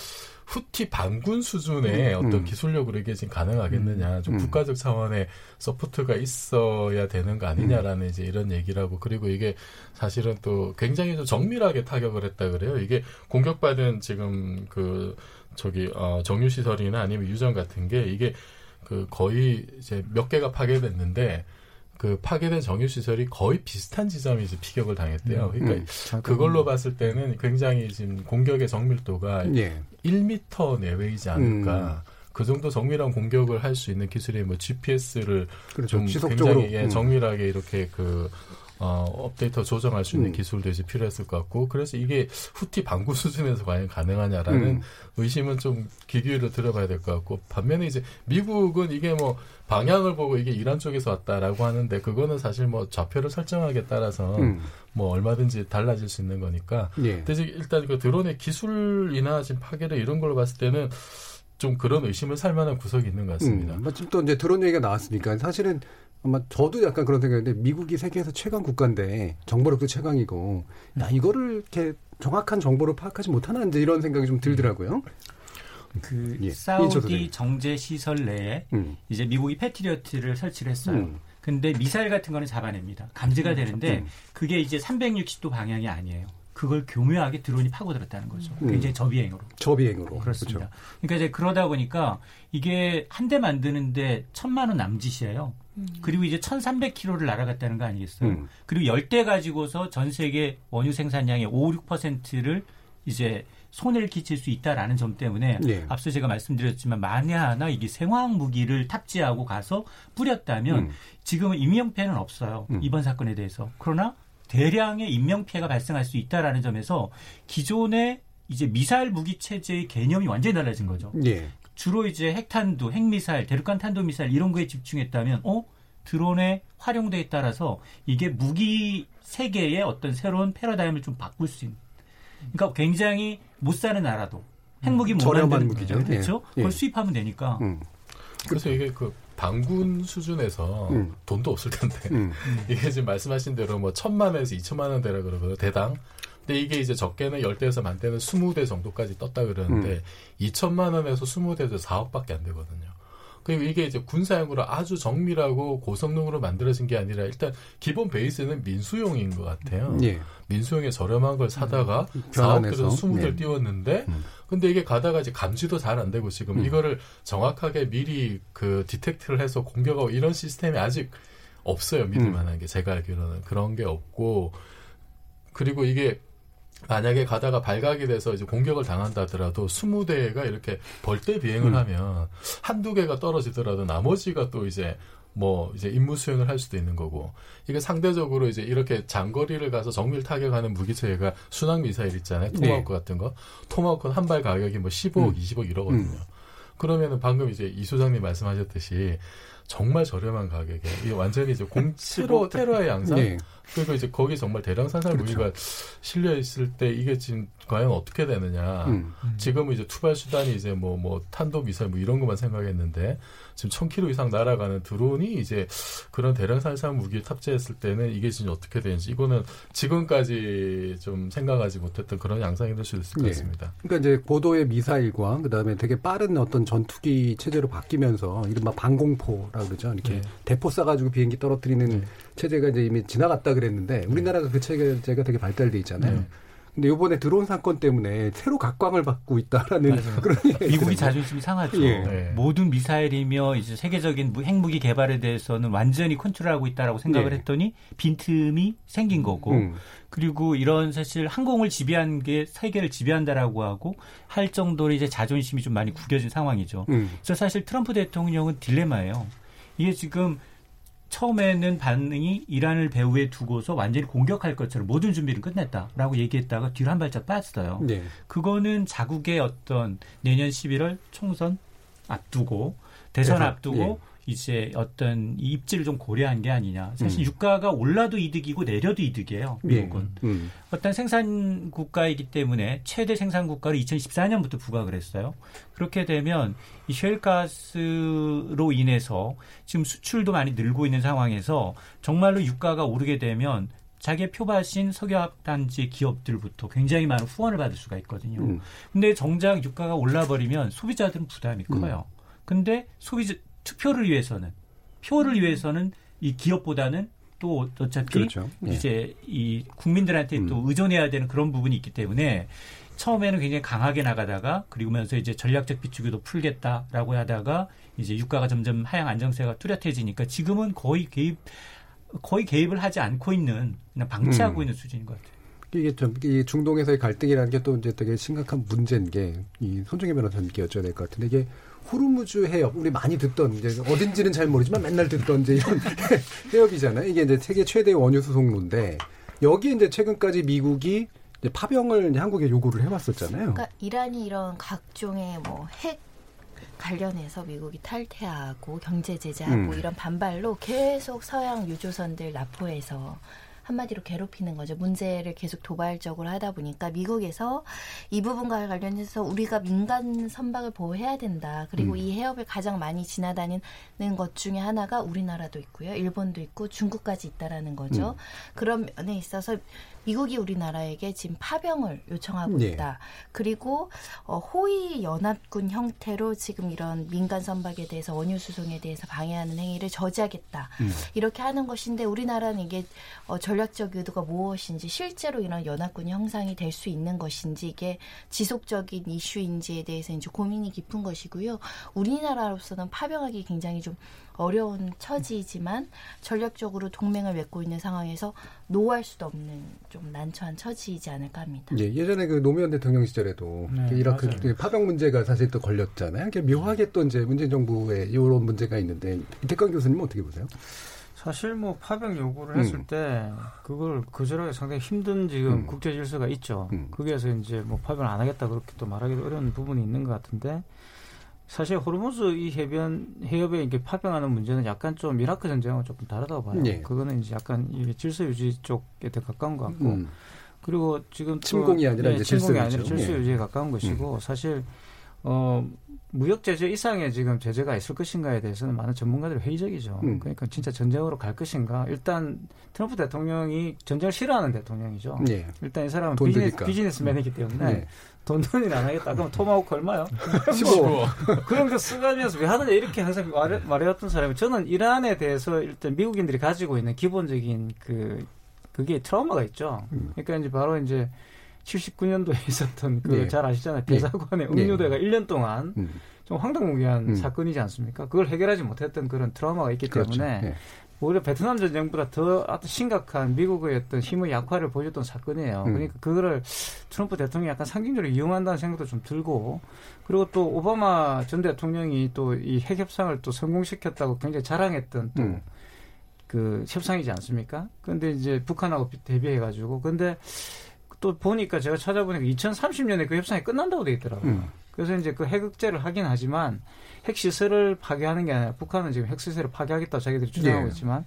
F: 후티 반군 수준의
B: 음.
F: 어떤
B: 음.
F: 기술력으로 이게 지금 가능하겠느냐. 좀
B: 음.
F: 국가적 차원의 support가 있어야 되는 거 아니냐라는 이제 이런 얘기를 하고 그리고 이게 사실은 또 굉장히 좀 정밀하게 타격을 했다 그래요. 이게 공격받은 지금 그 저기 어 정유 시설이나 아니면 유전 같은 게 이게 그 거의 이제 몇 개가 파괴됐는데 그 파괴된 정유 시설이 거의 비슷한 지점에 이제 피격을 당했대요.
B: 음,
F: 그러니까
B: 음.
F: 그걸로 봤을 때는 굉장히 지금 공격의 정밀도가
B: 예.
F: 1m 내외이지 않을까.
B: 음.
F: 그 정도 정밀한 공격을 할 수 있는 기술이 뭐 GPS를
B: 그렇죠.
F: 좀
B: 지속적으로.
F: 굉장히 예,
B: 음.
F: 정밀하게 이렇게 그 어, 업데이트 조정할 수 있는
B: 음.
F: 기술도 이제 필요했을 것 같고 그래서 이게 후티 반군 수준에서 과연 가능하냐라는
B: 음.
F: 의심은 좀 기기로 들어봐야 될 것 같고 반면에 이제 미국은 이게 뭐 방향을 보고 이게 이란 쪽에서 왔다라고 하는데 그거는 사실 뭐 좌표를 설정하기에 따라서
B: 음.
F: 뭐 얼마든지 달라질 수 있는 거니까
B: 예.
F: 근데 일단 그 드론의 기술이나 지금 파괴를 이런 걸로 봤을 때는 좀 그런 의심을 살 만한 구석이 있는 것 같습니다.
B: 음, 마침 또 이제 드론 얘기가 나왔으니까 사실은 아마 저도 약간 그런 생각인데 미국이 세계에서 최강 국가인데 정보력도 최강이고 야 이거를 이렇게 정확한 정보를 파악하지 못하나 이제 이런 생각이 좀 들더라고요.
D: 그
B: 예,
D: 사우디. 정제 시설 내에
B: 음.
D: 이제 미국이 패트리어트를 설치를 했어요.
B: 음.
D: 근데 미사일 같은 거는 잡아냅니다. 감지가 되는데
B: 음.
D: 그게 이제 360도 방향이 아니에요. 그걸 교묘하게 드론이 파고들었다는 거죠.
B: 음.
D: 굉장히 저비행으로.
B: 저비행으로
D: 그렇습니다.
B: 그렇죠.
D: 그러니까 이제 그러다 보니까 이게 한 대 만드는데 천만 원 남짓이에요. 그리고 이제 1,300km를 날아갔다는 거 아니겠어요?
B: 음.
D: 그리고 열대 가지고서 전 세계 원유 생산량의 5, 6%를 이제 손해를 끼칠 수 있다라는 점 때문에
B: 예.
D: 앞서 제가 말씀드렸지만 만에 하나 이게 생화학 무기를 탑재하고 가서 뿌렸다면
B: 음.
D: 지금은 인명피해는 없어요.
B: 음.
D: 이번 사건에 대해서. 그러나 대량의 인명피해가 발생할 수 있다라는 점에서 기존의 이제 미사일 무기 체제의 개념이 완전히 달라진 거죠.
B: 예.
D: 주로 이제 핵탄두, 핵미사일, 대륙간 탄도미사일 이런 거에 집중했다면 어 드론의 활용도에 따라서 이게 무기 세계의 어떤 새로운 패러다임을 좀 바꿀 수 있는. 그러니까 굉장히 못 사는 나라도 핵무기 못
B: 음. 저렴한
D: 만드는
B: 무기죠.
D: 거죠. 그렇죠?
B: 예.
D: 그걸
B: 예.
D: 수입하면 되니까.
B: 음.
F: 그래서 이게 그 반군 수준에서
B: 음.
F: 돈도 없을 텐데
B: 음.
F: 이게 지금 말씀하신 대로 뭐 천만 원에서 이천만 원대라 그러거든요 대당. 근데 이게 이제 적게는 열 대에서 만 대는 스무 대 정도까지 떴다 그러는데
B: 음.
F: 이천만 원에서 스무 대도 4억밖에 안 되거든요. 그리고 이게 이제 군사용으로 아주 정밀하고 고성능으로 만들어진 게 아니라 일단 기본 베이스는 민수용인 것 같아요.
B: 예.
F: 민수용에 저렴한 걸 사다가
B: 음,
F: 4억
B: 변환해서.
F: 들여서 20대를
B: 네.
F: 띄웠는데
B: 음.
F: 근데 이게 가다가 이제 감지도 잘 안 되고 지금
B: 음.
F: 이거를 정확하게 미리 그 디텍트를 해서 공격하고 이런 시스템이 아직 없어요. 믿을
B: 음.
F: 만한 게 제가 알기로는 그런 게 없고 그리고 이게 만약에 가다가 발각이 돼서 이제 공격을 당한다 하더라도 20대가 이렇게 벌떼 비행을
B: 음.
F: 하면 한두 개가 떨어지더라도 나머지가 또 이제 뭐 이제 임무 수행을 할 수도 있는 거고 이게 상대적으로 이제 이렇게 장거리를 가서 정밀 타격하는 무기 체계가 순항 미사일 있잖아요 토마호크 같은 거 토마호크는 한 발 가격이 뭐 15억,
B: 음.
F: 20억 이러거든요.
B: 음.
F: 그러면은 방금 이제 이 소장님 말씀하셨듯이 정말 저렴한 가격에 이게 완전히 이제 공 테러 테러의 양상
B: 예.
F: 그리고 이제 거기 정말 대량 산산
B: 그렇죠.
F: 무기가 실려 있을 때 이게 지금 과연 어떻게 되느냐.
B: 음.
F: 지금은 이제 투발 수단이 이제 뭐뭐 탄도 미사일 뭐 이런 것만 생각했는데 지금 1000km 이상 날아가는 드론이 이제 그런 대량 살상 무기에 탑재했을 때는 이게 지금 어떻게 되는지 이거는 지금까지 좀 생각하지 못했던 그런 양상이 될 수 있을 것
B: 예.
F: 같습니다.
B: 그러니까 이제 고도의 미사일과 그다음에 되게 빠른 어떤 전투기 체제로 바뀌면서 이른바 방공포라고 그러죠. 이렇게
F: 네.
B: 대포 쏴가지고 비행기 떨어뜨리는
F: 네.
B: 체제가 이제 이미 지나갔다 그랬는데 우리나라가 그 체제가 되게 발달돼 있잖아요.
F: 네.
B: 근데 이번에 드론 사건 때문에 새로 각광을 받고 있다라는
D: 맞아요.
B: 그런
D: 미국이. 자존심이 상하죠.
B: 예.
F: 네.
D: 모든 미사일이며 이제 세계적인 무- 핵무기 개발에 대해서는 완전히 컨트롤하고 있다라고 생각을
B: 네.
D: 했더니 빈틈이 생긴 거고
B: 음.
D: 그리고 이런 사실 항공을 지배한 게 세계를 지배한다라고 하고 할 정도로 이제 자존심이 좀 많이 구겨진 상황이죠.
B: 음.
D: 그래서 사실 트럼프 대통령은 딜레마예요. 이게 지금 처음에는 반응이 이란을 배후에 두고서 완전히 공격할 것처럼 모든 준비를 끝냈다라고 얘기했다가 뒤로 한 발짝 빠졌어요.
B: 네.
D: 그거는 자국의 어떤 내년 11월 총선 앞두고 대선
B: 대선,
D: 앞두고 이제 어떤 이 입지를 좀 고려한 게 아니냐. 사실
B: 음.
D: 유가가 올라도 이득이고 내려도 이득이에요. 미국은.
B: 예. 음.
D: 어떤 생산 국가이기 때문에 최대 생산 국가를 2014년부터 부각을 했어요. 그렇게 되면 이 셰일가스로 인해서 지금 수출도 많이 늘고 있는 상황에서 정말로 유가가 오르게 되면 자기의 표밭인 석유화단지 기업들부터 굉장히 많은 후원을 받을 수가 있거든요. 음. 근데 정작 유가가 올라버리면 소비자들은 부담이 커요. 음. 근데 소비자 투표를 위해서는 표를 위해서는 이 기업보다는 또 어차피 그렇죠. 예. 이제 이 국민들한테 음. 또 의존해야 되는 그런 부분이 있기 때문에 처음에는 굉장히 강하게 나가다가 그리고면서 이제 전략적 비축유도 풀겠다라고 하다가 이제 유가가 점점 하향 안정세가 뚜렷해지니까 지금은 거의 개입 거의 개입을 하지 않고 있는 그냥 방치하고 음. 있는 수준인 것 같아요.
B: 이게 좀 이 중동에서의 갈등이라는 게 또 이제 되게 심각한 문제인 게 이 손정혜 변호사님께 여쭤야 될 것 같은데 이게 호르무즈 해협 우리 많이 듣던 이제 어딘지는 잘 모르지만 맨날 듣던 이제 이런 해협이잖아요. 이게 이제 세계 최대 원유 수송로인데 여기 이제 최근까지 미국이 이제 파병을 한국에 요구를 해왔었잖아요.
G: 그러니까 이란이 이런 각종의 뭐 핵 관련해서 미국이 탈퇴하고 경제 제재하고 음. 이런 반발로 계속 서양 유조선들 납포해서 한마디로 괴롭히는 거죠. 문제를 계속 도발적으로 하다 보니까 미국에서 이 부분과 관련해서 우리가 민간 선박을 보호해야 된다. 그리고 음. 이 해협을 가장 많이 지나다니는 것 중에 하나가 우리나라도 있고요. 일본도 있고 중국까지 있다라는 거죠. 음. 그런 면에 있어서 미국이 우리나라에게 지금 파병을 요청하고 네. 있다. 그리고 어, 호위 연합군 형태로 지금 이런 민간 선박에 대해서 원유 수송에 대해서 방해하는 행위를 저지하겠다. 음. 이렇게 하는 것인데 우리나라는 이게 어, 전략적 의도가 무엇인지 실제로 이런 연합군 형상이 될 수 있는 것인지 이게 지속적인 이슈인지에 대해서 이제 고민이 깊은 것이고요. 우리나라로서는 파병하기 굉장히 좀 어려운 처지이지만 전략적으로 동맹을 맺고 있는 상황에서 노할 수도 없는 좀 난처한 처지이지 않을까 합니다.
B: 예, 예전에 그 노무현 대통령 시절에도 네, 이라크 맞아요. 파병 문제가 사실 또 걸렸잖아요. 이게 묘하게 또 이제 문재인 정부에 이런 문제가 있는데 이태광 교수님 은 어떻게 보세요?
M: 사실 뭐 파병 요구를 했을 음. 때 그걸 거절하기 상당히 힘든 지금 음. 국제 질서가 있죠. 음. 거기에서 이제 뭐 파병을 안 하겠다 그렇게 또 말하기도 어려운 부분이 있는 것 같은데 사실 호르무즈 이 해변 해협에 이게 파병하는 문제는 약간 좀 이라크 전쟁하고 조금 다르다고 봐요. 네. 그거는 이제 약간 이게 질서 유지 쪽에 더 가까운 것 같고 음. 그리고 지금
B: 침공이 아니라 네, 이제
M: 침공이 아니라 질서 예. 유지에 가까운 것이고 음. 사실 어 무역 제재 이상의 지금 제재가 있을 것인가에 대해서는 많은 전문가들이 회의적이죠. 음. 그러니까 진짜 전쟁으로 갈 것인가? 일단 트럼프 대통령이 전쟁을 싫어하는 대통령이죠. 네. 일단 이 사람은 비즈니스, 비즈니스맨이기 때문에 네. 돈 돈이 안 하겠다. 그럼 토마호크 얼마요? 15. 그런 거 쓰가면서 왜 하느냐 이렇게 항상 말해, 말해왔던 사람이 저는 이란에 대해서 일단 미국인들이 가지고 있는 기본적인 그 그게 트라우마가 있죠. 음. 그러니까 이제 바로 이제 79년도에 있었던 그잘 네. 아시잖아요. 네. 대사관의 네. 음료대가 네. 1년 동안 음. 좀 황당무계한 음. 사건이지 않습니까? 그걸 해결하지 못했던 그런 트라우마가 있기 그렇죠. 때문에 네. 오히려 베트남 전쟁보다 더 심각한 미국의 어떤 힘의 약화를 보여줬던 사건이에요. 음. 그러니까 그거를 트럼프 대통령이 약간 상징적으로 이용한다는 생각도 좀 들고 그리고 또 오바마 전 대통령이 또 이 핵 협상을 또 성공시켰다고 굉장히 자랑했던 또 음. 그 협상이지 않습니까? 근데 이제 북한하고 대비해 가지고 근데 또 보니까 제가 찾아보니까 2030년에 그 협상이 끝난다고 돼 있더라고요. 음. 그래서 이제 그 핵극제를 하긴 하지만 핵시설을 파괴하는 게 아니라 북한은 지금 핵시설을 파괴하겠다고 자기들이 주장하고 예. 있지만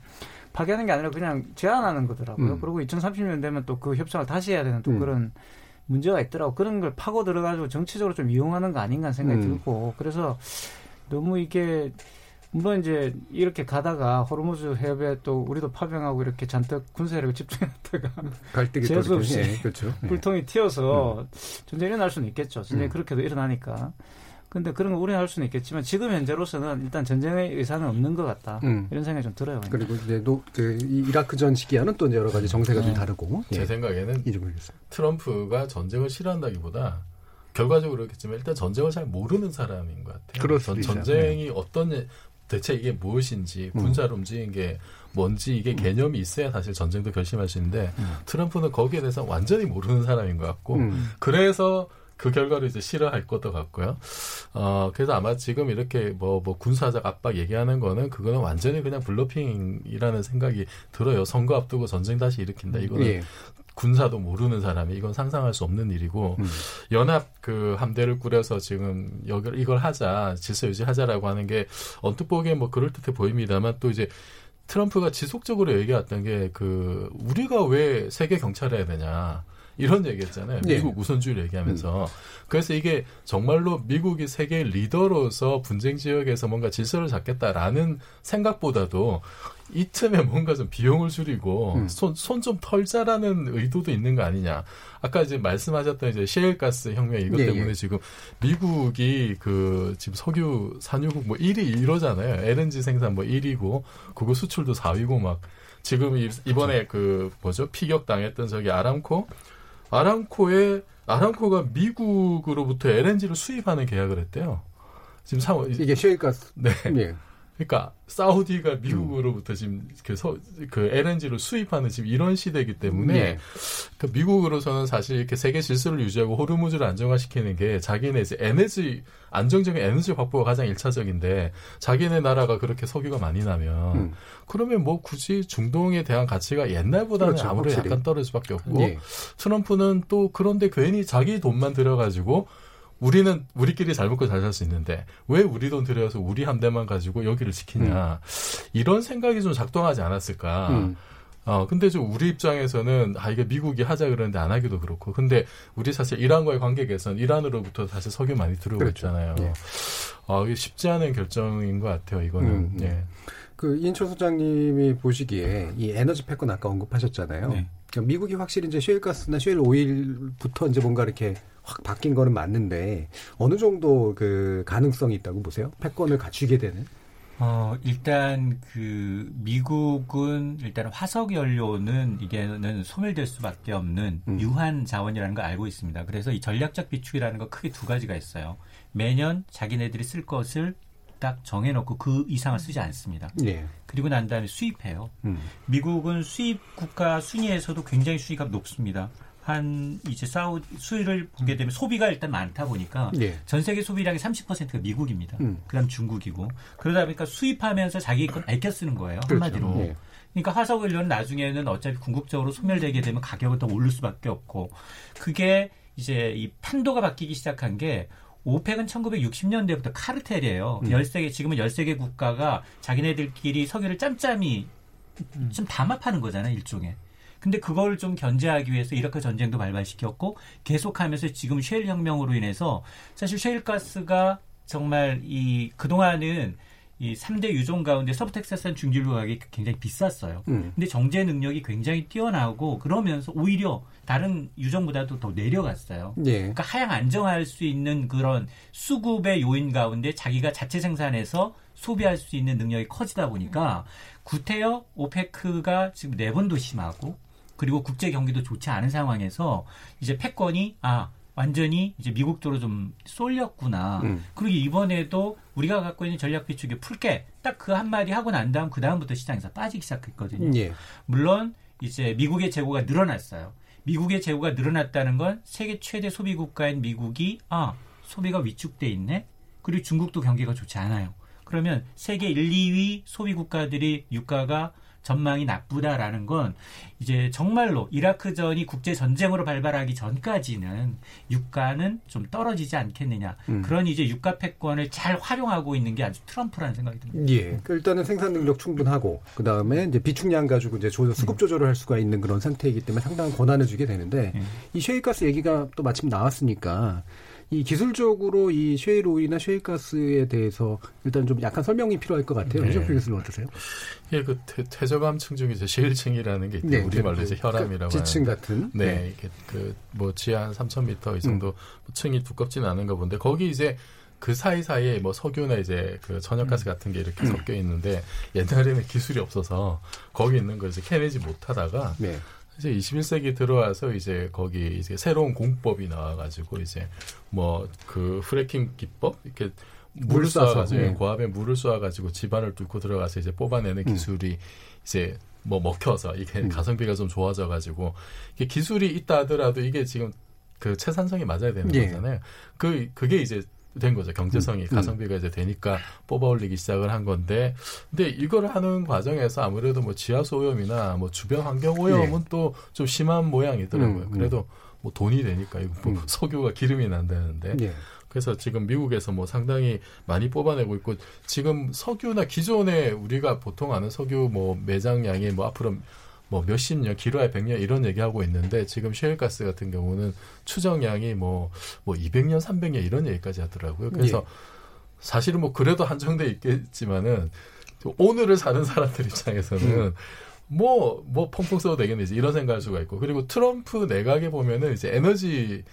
M: 파괴하는 게 아니라 그냥 제한하는 거더라고요. 음. 그리고 2030년 되면 또 그 협상을 다시 해야 되는 또 음. 그런 문제가 있더라고. 그런 걸 파고 들어가지고 정치적으로 좀 이용하는 거 아닌가 생각이 음. 들고 그래서 너무 이게 물론 이제 이렇게 가다가 호르무즈 해협에 또 우리도 파병하고 이렇게 잔뜩 군사력을 집중했다가
B: 갈등이 재수 없이 네, 그렇죠.
M: 불똥이 튀어서 음. 전쟁이 일어날 수는 있겠죠. 전쟁이 음. 그렇게도 일어나니까. 근데 그런 걸 우려할 수는 있겠지만 지금 현재로서는 일단 전쟁의 의사는 없는 것 같다. 음. 이런 생각이 좀 들어요.
B: 그리고 이제 노, 그 이라크 전 시기와는 또 여러 가지 정세가 네. 좀 다르고.
F: 제 예. 생각에는 트럼프가 전쟁을 싫어한다기보다 결과적으로 그렇겠지만 일단 전쟁을 잘 모르는 사람인 것 같아요. 전, 전쟁이 네. 어떤 대체 이게 무엇인지 음. 군사로 움직이는 게 뭔지 이게 음. 개념이 있어야 사실 전쟁도 결심할 수 있는데 음. 트럼프는 거기에 대해서 완전히 모르는 사람인 것 같고 음. 그래서 그 결과를 이제 싫어할 것도 같고요. 어, 그래서 아마 지금 이렇게 뭐, 뭐 군사적 압박 얘기하는 거는 그거는 완전히 그냥 블러핑이라는 생각이 들어요. 선거 앞두고 전쟁 다시 일으킨다. 이거는 예. 군사도 모르는 사람이 이건 상상할 수 없는 일이고 음. 연합 그 함대를 꾸려서 지금 여기 이걸 하자 질서 유지하자라고 하는 게 언뜻 보기에 뭐 그럴 듯해 보입니다만 또 이제 트럼프가 지속적으로 얘기했던 게 그 우리가 왜 세계 경찰 해야 되냐 이런 얘기했잖아요. 네. 미국 우선주의를 얘기하면서. 음. 그래서 이게 정말로 미국이 세계 리더로서 분쟁 지역에서 뭔가 질서를 잡겠다라는 생각보다도 이 틈에 뭔가 좀 비용을 줄이고
B: 음.
F: 손손 좀 털자라는 의도도 있는 거 아니냐. 아까 이제 말씀하셨던 이제 셰일가스 혁명 이것
B: 예,
F: 때문에
B: 예.
F: 지금 미국이 그 지금 석유 산유국 뭐 1위 이러잖아요. LNG 생산 뭐 1위고 그거 수출도 4위고 막 지금 이- 이번에 그 뭐죠 피격 당했던 저기 아람코 아람코에 아람코가 미국으로부터 LNG를 수입하는 계약을 했대요. 지금 상황
B: 이게 셰일가스.
F: 네.
B: 예.
F: 그러니까 사우디가 미국으로부터 지금 그, 서, 그 LNG를 수입하는 지금 이런 시대이기 때문에
B: 예.
F: 그 미국으로서는 사실 이렇게 세계 질서를 유지하고 호르무즈를 안정화시키는 게 자기네 이제 에너지 안정적인 에너지 확보가 가장 일차적인데 자기네 나라가 그렇게 석유가 많이 나면
B: 음.
F: 그러면 뭐 굳이 중동에 대한 가치가 옛날보다는
B: 그렇죠,
F: 아무래도
B: 확실히.
F: 약간 떨어질 수밖에 없고
B: 예.
F: 트럼프는 또 그런데 괜히 자기 돈만 들여가지고 우리는 우리끼리 잘 먹고 잘 살 수 있는데 왜 우리 돈 들여서 우리 함대만 가지고 여기를 지키냐 이런 생각이 좀 작동하지 않았을까.
B: 음.
F: 어 근데 좀 우리 입장에서는 아 이게 미국이 하자 그러는데 안 하기도 그렇고 근데 우리 사실 이란과의 관계 개선 이란으로부터 사실 석유 많이 들어오고
B: 그렇죠.
F: 있잖아요.
B: 예.
F: 아 이게 쉽지 않은 결정인 것 같아요. 이거는
B: 음,
F: 예.
B: 그 이인철 소장님이 보시기에 이 에너지 패권 아까 언급하셨잖아요.
D: 네.
B: 그러니까 미국이 확실히 이제 셰일가스나 셰일 오일부터 이제 뭔가 이렇게 확 바뀐 거는 맞는데 어느 정도 그 가능성이 있다고 보세요? 패권을 갖추게 되는?
D: 어, 일단 그 미국은 일단 화석 연료는 이게는 소멸될 수밖에 없는
B: 음.
D: 유한 자원이라는 걸 알고 있습니다. 그래서 이 전략적 비축이라는 거 크게 두 가지가 있어요. 매년 자기네들이 쓸 것을 딱 정해놓고 그 이상을 쓰지 않습니다.
B: 예.
D: 그리고 난 다음에 수입해요.
B: 음.
D: 미국은 수입 국가 순위에서도 굉장히 수입값 높습니다. 한 이제 사우 수위를 보게 되면 소비가 일단 많다 보니까
B: 예.
D: 전 세계 소비량의 30%가 미국입니다.
B: 음.
D: 그다음 중국이고 그러다 보니까 수입하면서 자기 건 아껴 쓰는 거예요
B: 그렇죠.
D: 한마디로.
B: 예.
D: 그러니까 화석 연료는 나중에는 어차피 궁극적으로 소멸되게 되면 가격은 더 오를 수밖에 없고 그게 이제 이 판도가 바뀌기 시작한 게 오펙은 1960년대부터 카르텔이에요.
B: 음.
D: 13개, 지금은 13개 국가가 자기네들끼리 석유를 짬짬이 좀 담합하는 거잖아요, 일종의. 근데 그걸 좀 견제하기 위해서 이라크 전쟁도 발발시켰고 계속하면서 지금 셰일 혁명으로 인해서 사실 셰일 가스가 정말 이 그동안은 이 3대 유종 가운데 서브텍사스산 중진류 가격이 굉장히 비쌌어요.
B: 음.
D: 근데 정제 능력이 굉장히 뛰어나고 그러면서 오히려 다른 유종보다도 더 내려갔어요.
B: 예.
D: 그러니까 하향 안정할 수 있는 그런 수급의 요인 가운데 자기가 자체 생산해서 소비할 수 있는 능력이 커지다 보니까 구태여 오페크가 지금 내분도 심하고 그리고 국제 경기도 좋지 않은 상황에서 이제 패권이 아 완전히 이제 미국 쪽으로 좀 쏠렸구나.
B: 음.
D: 그리고 이번에도 우리가 갖고 있는 전략 비축이 풀게 딱 그 한마디 하고 난 다음 그 다음부터 시장에서 빠지기 시작했거든요.
B: 예.
D: 물론 이제 미국의 재고가 늘어났어요. 미국의 재고가 늘어났다는 건 세계 최대 소비 국가인 미국이 아 소비가 위축돼 있네. 그리고 중국도 경기가 좋지 않아요. 그러면 세계 1, 2위 소비 국가들이 유가가 전망이 나쁘다라는 건 이제 정말로 이라크전이 국제 전쟁으로 발발하기 전까지는 유가는 좀 떨어지지 않겠느냐.
B: 음.
D: 그런 이제 유가 패권을 잘 활용하고 있는 게 아주 트럼프라는 생각이 듭니다.
B: 예. 그 일단은 생산 능력 충분하고 그 다음에 이제 비축량 가지고 이제 조- 수급 조절을 할 수가 있는 그런 상태이기 때문에 상당한 권한을 주게 되는데
D: 음.
B: 이 셰일가스 얘기가 또 마침 나왔으니까 이 기술적으로 이 셰일 오일이나 셰일가스에 대해서 일단 좀 약간 설명이 필요할 것 같아요.
F: 네.
B: 이정표 교수는 어떠세요?
F: 예, 그 퇴, 퇴저감층 중에 이제 셰일층이라는 게 있대요.
B: 네,
F: 우리말로
B: 그-
F: 이제 혈압이라고
B: 그 지층. 같은.
F: 네,
B: 네.
F: 그뭐 지하 한 3,000m 이 정도 뭐 층이 두껍지는 않은 가 본데 거기 이제 그 사이 사이에 뭐 석유나 이제 그 천연가스 같은 게 이렇게 섞여 있는데 옛날에는 기술이 없어서 거기 있는 걸 이제 캐내지 못하다가
B: 네.
F: 이제 21세기 들어와서 이제 거기 이제 새로운 공법이 나와가지고 이제 뭐 그 프레킹 기법 이렇게 물을 쏴가지고
B: 네.
F: 고압에 물을 쏴가지고 집안을 뚫고 들어가서 이제 뽑아내는
B: 음.
F: 기술이 이제 뭐 먹혀서 이게
B: 음.
F: 가성비가 좀 좋아져가지고 이게 기술이 있다 하더라도 이게 지금 그 채산성이 맞아야 되는
B: 예.
F: 거잖아요. 그 그게 이제 된 거죠. 경제성이
B: 음.
F: 가성비가 이제 되니까 뽑아 올리기 시작을 한 건데, 근데 이걸 하는 과정에서 아무래도 뭐 지하수 오염이나 뭐 주변 환경 오염은 또좀 심한 모양이더라고요.
B: 음, 음.
F: 그래도 뭐 돈이 되니까 이거 뭐
B: 음.
F: 석유가 기름이 난다는데.
B: 예.
F: 그래서 지금 미국에서 뭐 상당히 많이 뽑아내고 있고 지금 석유나 기존에 우리가 보통 아는 석유 뭐 매장량이 뭐 앞으로 뭐 몇십 년, 기로에 백년 이런 얘기하고 있는데 지금 셰일가스 같은 경우는 추정량이 뭐, 뭐 200년, 300년 이런 얘기까지 하더라고요. 그래서
B: 예.
F: 사실은 뭐 그래도 한정돼 있겠지만은 오늘을 사는 사람들 입장에서는 음. 뭐, 뭐, 펑펑 써도 되겠네. 이런 생각할 수가 있고. 그리고 트럼프 내각에 보면은 이제 에너지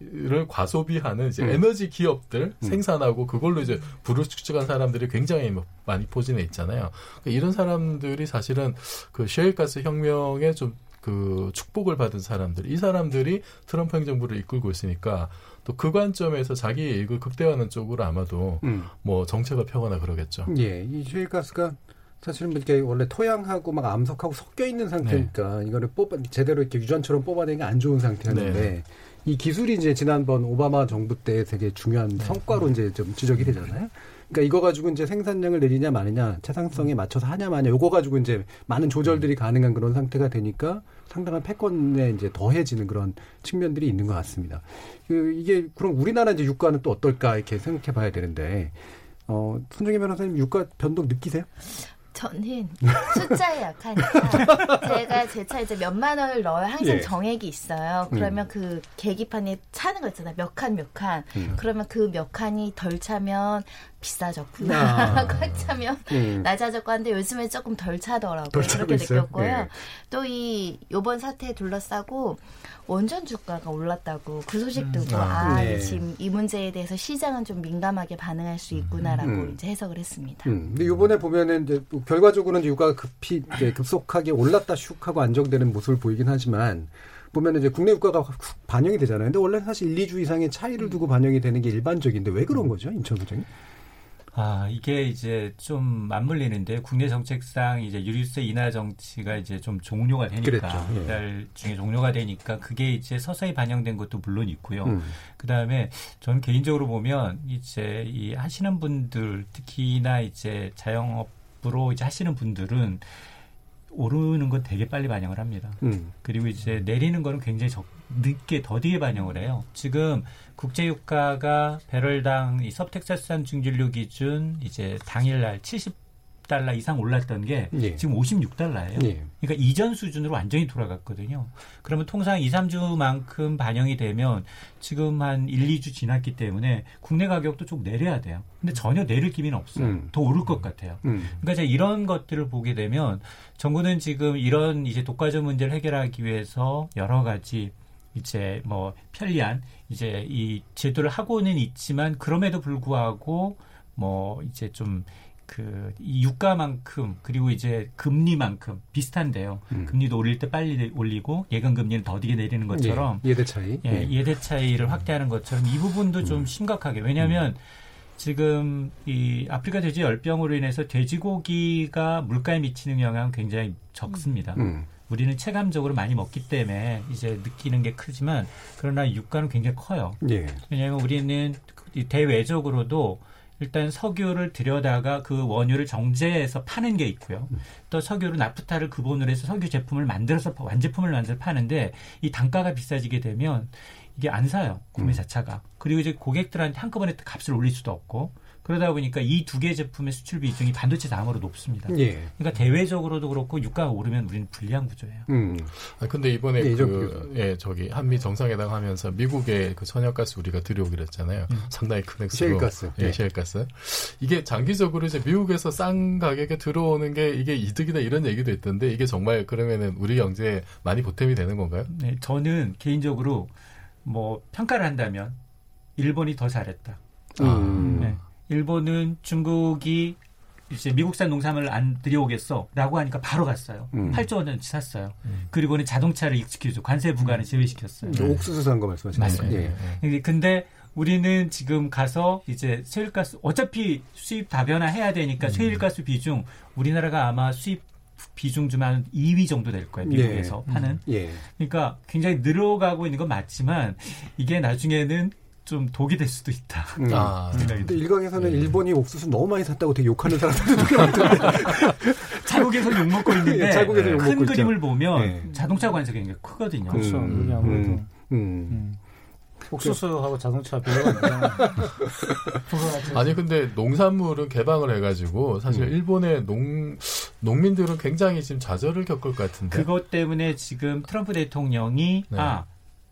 F: 를 과소비하는 이제 음. 에너지 기업들 음. 생산하고 그걸로 이제 부를 축적한 사람들이 굉장히 뭐 많이 포진해 있잖아요. 그러니까 이런 사람들이 사실은 그 셰일가스 혁명에 좀 그 축복을 받은 사람들, 이 사람들이 트럼프 행정부를 이끌고 있으니까 또 그 관점에서 자기의 이익을 극대화하는 쪽으로 아마도 음. 뭐 정책을 펴거나 그러겠죠.
B: 예, 이 셰일가스가 사실은 이렇게 원래 토양하고 막 암석하고 섞여 있는 상태니까 네. 이거를 뽑아 제대로 이렇게 유전처럼 뽑아내기 안 좋은 상태였는데 네. 이 기술이 이제 지난번 오바마 정부 때 되게 중요한 네. 성과로 이제 좀 지적이 되잖아요. 그러니까 이거 가지고 이제 생산량을 내리냐 마느냐, 채상성에 맞춰서 하냐 마냐, 요거 가지고 이제 많은 조절들이 음. 가능한 그런 상태가 되니까 상당한 패권에 이제 더해지는 그런 측면들이 있는 것 같습니다. 그 이게 그럼 우리나라 이제 유가는 또 어떨까 이렇게 생각해 봐야 되는데 어, 손정희 변호사님 유가 변동 느끼세요?
G: 저는 숫자에 약하니까 제가 제차 이제 몇만 원을 넣어야 항상 예. 정액이 있어요. 그러면 음. 그 계기판에 차는 거 있잖아요. 몇 칸, 몇 칸. 음. 그러면 그 몇 칸이 덜 차면 비싸졌구나. 아. 꽉 차면 음. 낮아졌고 하는데 요즘에 조금 덜 차더라고요. 덜 그렇게 느꼈고요. 네. 또이 요번 사태에 둘러싸고 원전 주가가 올랐다고 그 소식 음. 듣고 음. 아, 아 네. 지금 이 문제에 대해서 시장은 좀 민감하게 반응할 수 있구나라고 음. 이제 해석을 했습니다.
B: 음. 근데 이번에 보면은 이제 결과적으로는 유가가 급히 급속하게 올랐다 슉 하고 안정되는 모습을 보이긴 하지만 보면 이제 국내 유가가 반영이 되잖아요. 근데 원래 사실 1, 2주 이상의 차이를 두고 반영이 되는 게 일반적인데 왜 그런 거죠, 인천 부장님?
D: 아, 이게 이제 좀 맞물리는데 국내 정책상 이제 유류세 인하 정치가 이제 좀 종료가 되니까 예. 이달 중에 종료가 되니까 그게 이제 서서히 반영된 것도 물론 있고요. 음. 그다음에 전 개인적으로 보면 이제 이 하시는 분들 특히나 이제 자영업 으로 이제 하시는 분들은 오르는 건 되게 빨리 반영을 합니다. 음. 그리고 이제 내리는 거는 굉장히 적, 늦게 더디게 반영을 해요. 지금 국제유가가 배럴당 이 서브텍사스산 중진료 기준 이제 당일날 70 달러 이상 올랐던 게 예. 지금 56달러예요. 예. 그러니까 이전 수준으로 완전히 돌아갔거든요. 그러면 통상 2, 3주만큼 반영이 되면 지금 한 1, 2주 지났기 때문에 국내 가격도 좀 내려야 돼요. 근데 전혀 내릴 기미는 없어요. 음. 더 오를 것 같아요. 음. 그러니까 이제 이런 것들을 보게 되면 정부는 지금 이런 이제 독과점 문제를 해결하기 위해서 여러 가지 이제 뭐 편리한 이제 이 제도를 하고는 있지만 그럼에도 불구하고 뭐 이제 좀 그 유가만큼 그리고 이제 금리만큼 비슷한데요. 음. 금리도 올릴 때 빨리 올리고 예금 금리는 더디게 내리는 것처럼
B: 예, 예대 차이,
D: 예, 예. 대 차이를 확대하는 것처럼 이 부분도 좀 음. 심각하게 왜냐하면 음. 지금 이 아프리카 돼지 열병으로 인해서 돼지고기가 물가에 미치는 영향은 굉장히 적습니다. 음. 우리는 체감적으로 많이 먹기 때문에 이제 느끼는 게 크지만 그러나 유가는 굉장히 커요. 예. 왜냐하면 우리는 대외적으로도 일단 석유를 들여다가 그 원유를 정제해서 파는 게 있고요. 음. 또 석유를 나프타를 근본으로 해서 석유 제품을 만들어서 완제품을 만들어 파는데 이 단가가 비싸지게 되면 이게 안 사요. 구매 음. 자체가. 그리고 이제 고객들한테 한꺼번에 값을 올릴 수도 없고 그러다 보니까 이 두 개 제품의 수출 비중이 반도체 다음으로 높습니다. 예. 그러니까 대외적으로도 그렇고 유가가 오르면 우리는 불리한 구조예요. 음.
F: 아 근데 이번에 예, 그, 예, 저기 한미 정상회담 하면서 미국의 그 천연가스 우리가 들여오기로 했잖아요. 음. 상당히 큰 액수로.
B: 셰일가스.
F: 예, 셰일가스. 이게 장기적으로 이제 미국에서 싼 가격에 들어오는 게 이게 이득이다 이런 얘기도 있던데 이게 정말 그러면은 우리 경제에 많이 보탬이 되는 건가요?
D: 네, 저는 개인적으로 뭐 평가를 한다면 일본이 더 잘했다. 음. 네. 일본은 중국이 이제 미국산 농산물을 안 들여오겠어라고 하니까 바로 갔어요. 음. 8조 원어치 샀어요. 음. 그리고는 자동차를 익숙해줘 관세 부과는 제외시켰어요.
B: 네. 옥수수 산 거 말씀하시는
D: 맞습니다. 예. 예. 근데 우리는 지금 가서 이제 쇠일가스 어차피 수입 다변화해야 되니까 음. 쇠일가스 비중 우리나라가 아마 수입 비중 중한 2위 정도 될 거예요. 미국에서 예. 파는. 예. 그러니까 굉장히 늘어가고 있는 건 맞지만 이게 나중에는 좀 독이 될 수도 있다. 음.
B: 아, 근데 일각에서는 네. 일본이 옥수수 너무 많이 샀다고 되게 욕하는 사람들도 꽤 많던데.
D: 자국에서 욕 먹고 있는데 네, 자국에서 욕큰 그림을 있죠. 보면 네. 자동차 관세가 굉장히 크거든요.
M: 그렇죠. 음, 아무래도. 음, 음. 음. 옥수수하고 자동차 비교가
F: 아니 근데 농산물은 개방을 해가지고 사실 음. 일본의 농 농민들은 굉장히 지금 좌절을 겪을 것 같은데
D: 그것 때문에 지금 트럼프 대통령이 네. 아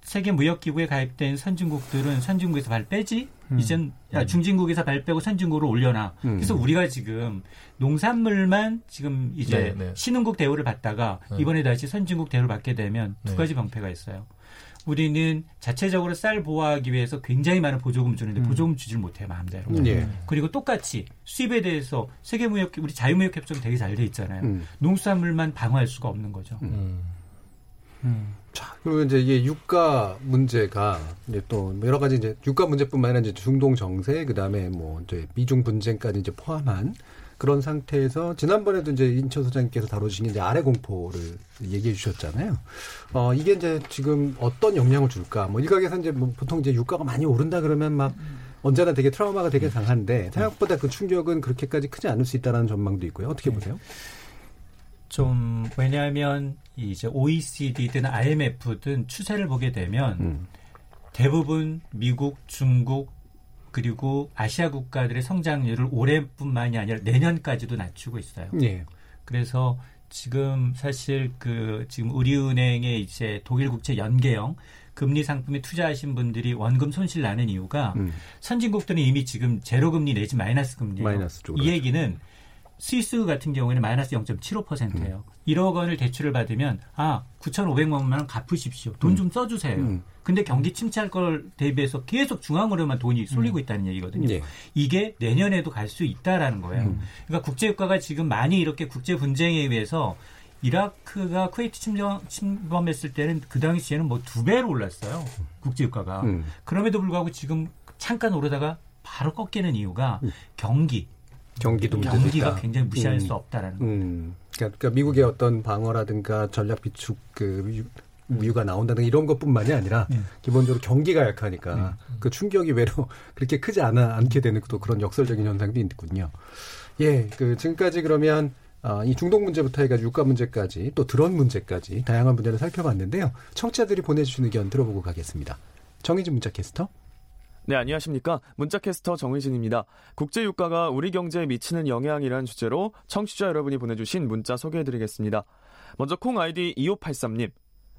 D: 세계 무역기구에 가입된 선진국들은 선진국에서 발 빼지 음. 이젠 야, 중진국에서 발 빼고 선진국으로 올려놔. 음. 그래서 우리가 지금 농산물만 지금 이제 네, 네. 신흥국 대우를 받다가 네. 이번에 다시 선진국 대우를 받게 되면 두 네. 가지 방패가 있어요. 우리는 자체적으로 쌀 보호하기 위해서 굉장히 많은 보조금 주는데 음. 보조금 주질 못해요 마음대로. 예. 그리고 똑같이 수입에 대해서 세계무역 우리 자유무역협정 되게 잘 돼 있잖아요. 음. 농수산물만 방어할 수가 없는 거죠. 음.
B: 음. 자, 그리고 이제 이게 유가 문제가 이제 또 여러 가지 이제 유가 문제뿐만 아니라 이제 중동 정세 그다음에 뭐 이제 미중 분쟁까지 이제 포함한 그런 상태에서 지난번에도 이제 인천 소장님께서 다루신 이제 아래 공포를 얘기해 주셨잖아요. 어, 이게 이제 지금 어떤 영향을 줄까? 뭐 일각에서 이제 뭐 보통 이제 유가가 많이 오른다 그러면 막 언제나 되게 트라우마가 되게 강한데 생각보다 그 충격은 그렇게까지 크지 않을 수 있다는 전망도 있고요. 어떻게 보세요?
D: 좀 왜냐하면 이제 OECD든 IMF든 추세를 보게 되면 음. 대부분 미국, 중국 그리고 아시아 국가들의 성장률을 올해뿐만이 아니라 내년까지도 낮추고 있어요. 예. 그래서 지금 사실 그 지금 우리은행의 이제 독일 국채 연계형 금리 상품에 투자하신 분들이 원금 손실 나는 이유가 음. 선진국들은 이미 지금 제로 금리 내지 마이너스 금리예요. 마이너스 이 얘기는 스위스 같은 경우에는 마이너스 0.75%예요. 음. 1억 원을 대출을 받으면 아 9,500만 원 갚으십시오. 돈좀 음. 써주세요. 음. 근데 경기 침체할 걸 대비해서 계속 중앙으로만 돈이 쏠리고 음. 있다는 얘기거든요. 네. 이게 내년에도 갈 수 있다라는 거예요. 음. 그러니까 국제유가가 지금 많이 이렇게 국제 분쟁에 의해서 이라크가 쿠웨이트 침범, 침범했을 때는 그 당시에는 뭐 두 배로 올랐어요. 국제유가가. 음. 그럼에도 불구하고 지금 잠깐 오르다가 바로 꺾이는 이유가 경기,
B: 경기도
D: 경기가 굉장히 무시할 음. 수 없다라는 음.
B: 그러니까, 그러니까, 미국의 어떤 방어라든가 전략 비축 그 우유가 나온다든가 이런 것뿐만이 아니라 네. 기본적으로 경기가 약하니까 네. 그 충격이 외로 그렇게 크지 않아 않게 되는 또 그런 역설적인 현상도 있군요. 예, 그 지금까지 그러면 아, 이 중동 문제부터 해가지고 유가 문제까지 또 드론 문제까지 다양한 문제를 살펴봤는데요. 청취자들이 보내주신 의견 들어보고 가겠습니다. 정희진 문자 캐스터.
N: 네, 안녕하십니까. 문자캐스터 정의진입니다. 국제유가가 우리 경제에 미치는 영향이란 주제로 청취자 여러분이 보내주신 문자 소개해드리겠습니다. 먼저 콩 아이디 2583님.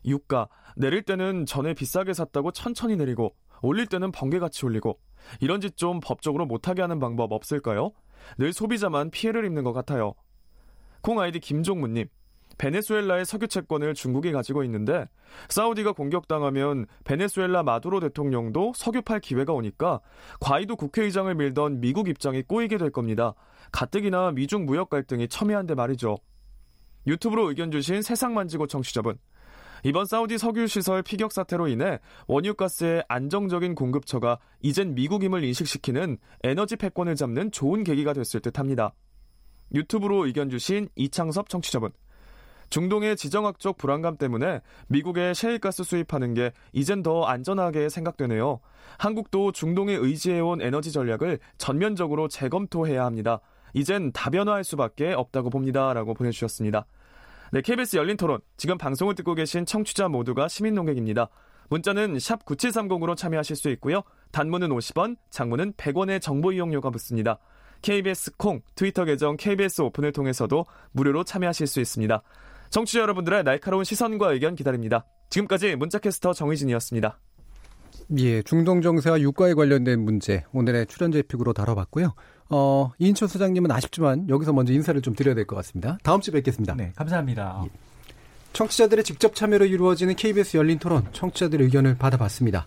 N: 유가, 내릴 때는 전에 비싸게 샀다고 천천히 내리고, 올릴 때는 번개같이 올리고, 이런 짓 좀 법적으로 못하게 하는 방법 없을까요? 늘 소비자만 피해를 입는 것 같아요. 콩 아이디 김종무님. 베네수엘라의 석유 채권을 중국이 가지고 있는데 사우디가 공격당하면 베네수엘라 마두로 대통령도 석유 팔 기회가 오니까 과이도 국회의장을 밀던 미국 입장이 꼬이게 될 겁니다. 가뜩이나 미중 무역 갈등이 첨예한데 말이죠. 유튜브로 의견 주신 세상 만지고 청취자분. 이번 사우디 석유 시설 피격 사태로 인해 원유가스의 안정적인 공급처가 이젠 미국임을 인식시키는 에너지 패권을 잡는 좋은 계기가 됐을 듯 합니다. 유튜브로 의견 주신 이창섭 청취자분. 중동의 지정학적 불안감 때문에 미국의 셰일가스 수입하는 게 이젠 더 안전하게 생각되네요. 한국도 중동에 의지해온 에너지 전략을 전면적으로 재검토해야 합니다. 이젠 다변화할 수밖에 없다고 봅니다. 라고 보내주셨습니다. 네, KBS 열린 토론. 지금 방송을 듣고 계신 청취자 모두가 시민 농객입니다. 문자는 샵 9730으로 참여하실 수 있고요. 단문은 50원, 장문은 100원의 정보 이용료가 붙습니다. KBS 콩, 트위터 계정 KBS 오픈을 통해서도 무료로 참여하실 수 있습니다. 청취자 여러분들의 날카로운 시선과 의견 기다립니다. 지금까지 문자캐스터 정의진이었습니다.
B: 예, 중동 정세와 유가에 관련된 문제 오늘의 출연자 픽으로 다뤄봤고요. 어, 이인철 소장님은 아쉽지만 여기서 먼저 인사를 좀 드려야 될 것 같습니다. 다음 주에 뵙겠습니다.
D: 네, 감사합니다. 예.
B: 청취자들의 직접 참여로 이루어지는 KBS 열린 토론, 청취자들의 의견을 받아봤습니다.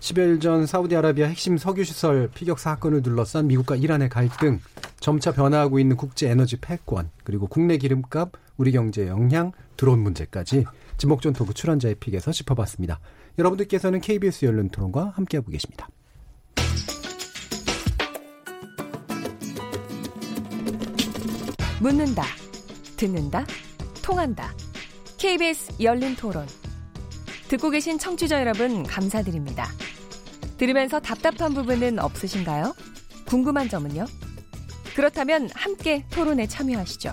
B: 10여일 전 사우디아라비아 핵심 석유시설 피격 사건을 둘러싼 미국과 이란의 갈등, 점차 변화하고 있는 국제 에너지 패권, 그리고 국내 기름값, 우리 경제의 영향, 드론 문제까지 지목전 토크 출연자의 픽에서 짚어봤습니다. 여러분들께서는 KBS 열린 토론과 함께하고 계십니다.
C: 묻는다, 듣는다, 통한다. KBS 열린 토론. 듣고 계신 청취자 여러분, 감사드립니다. 들으면서 답답한 부분은 없으신가요? 궁금한 점은요? 그렇다면 함께 토론에 참여하시죠.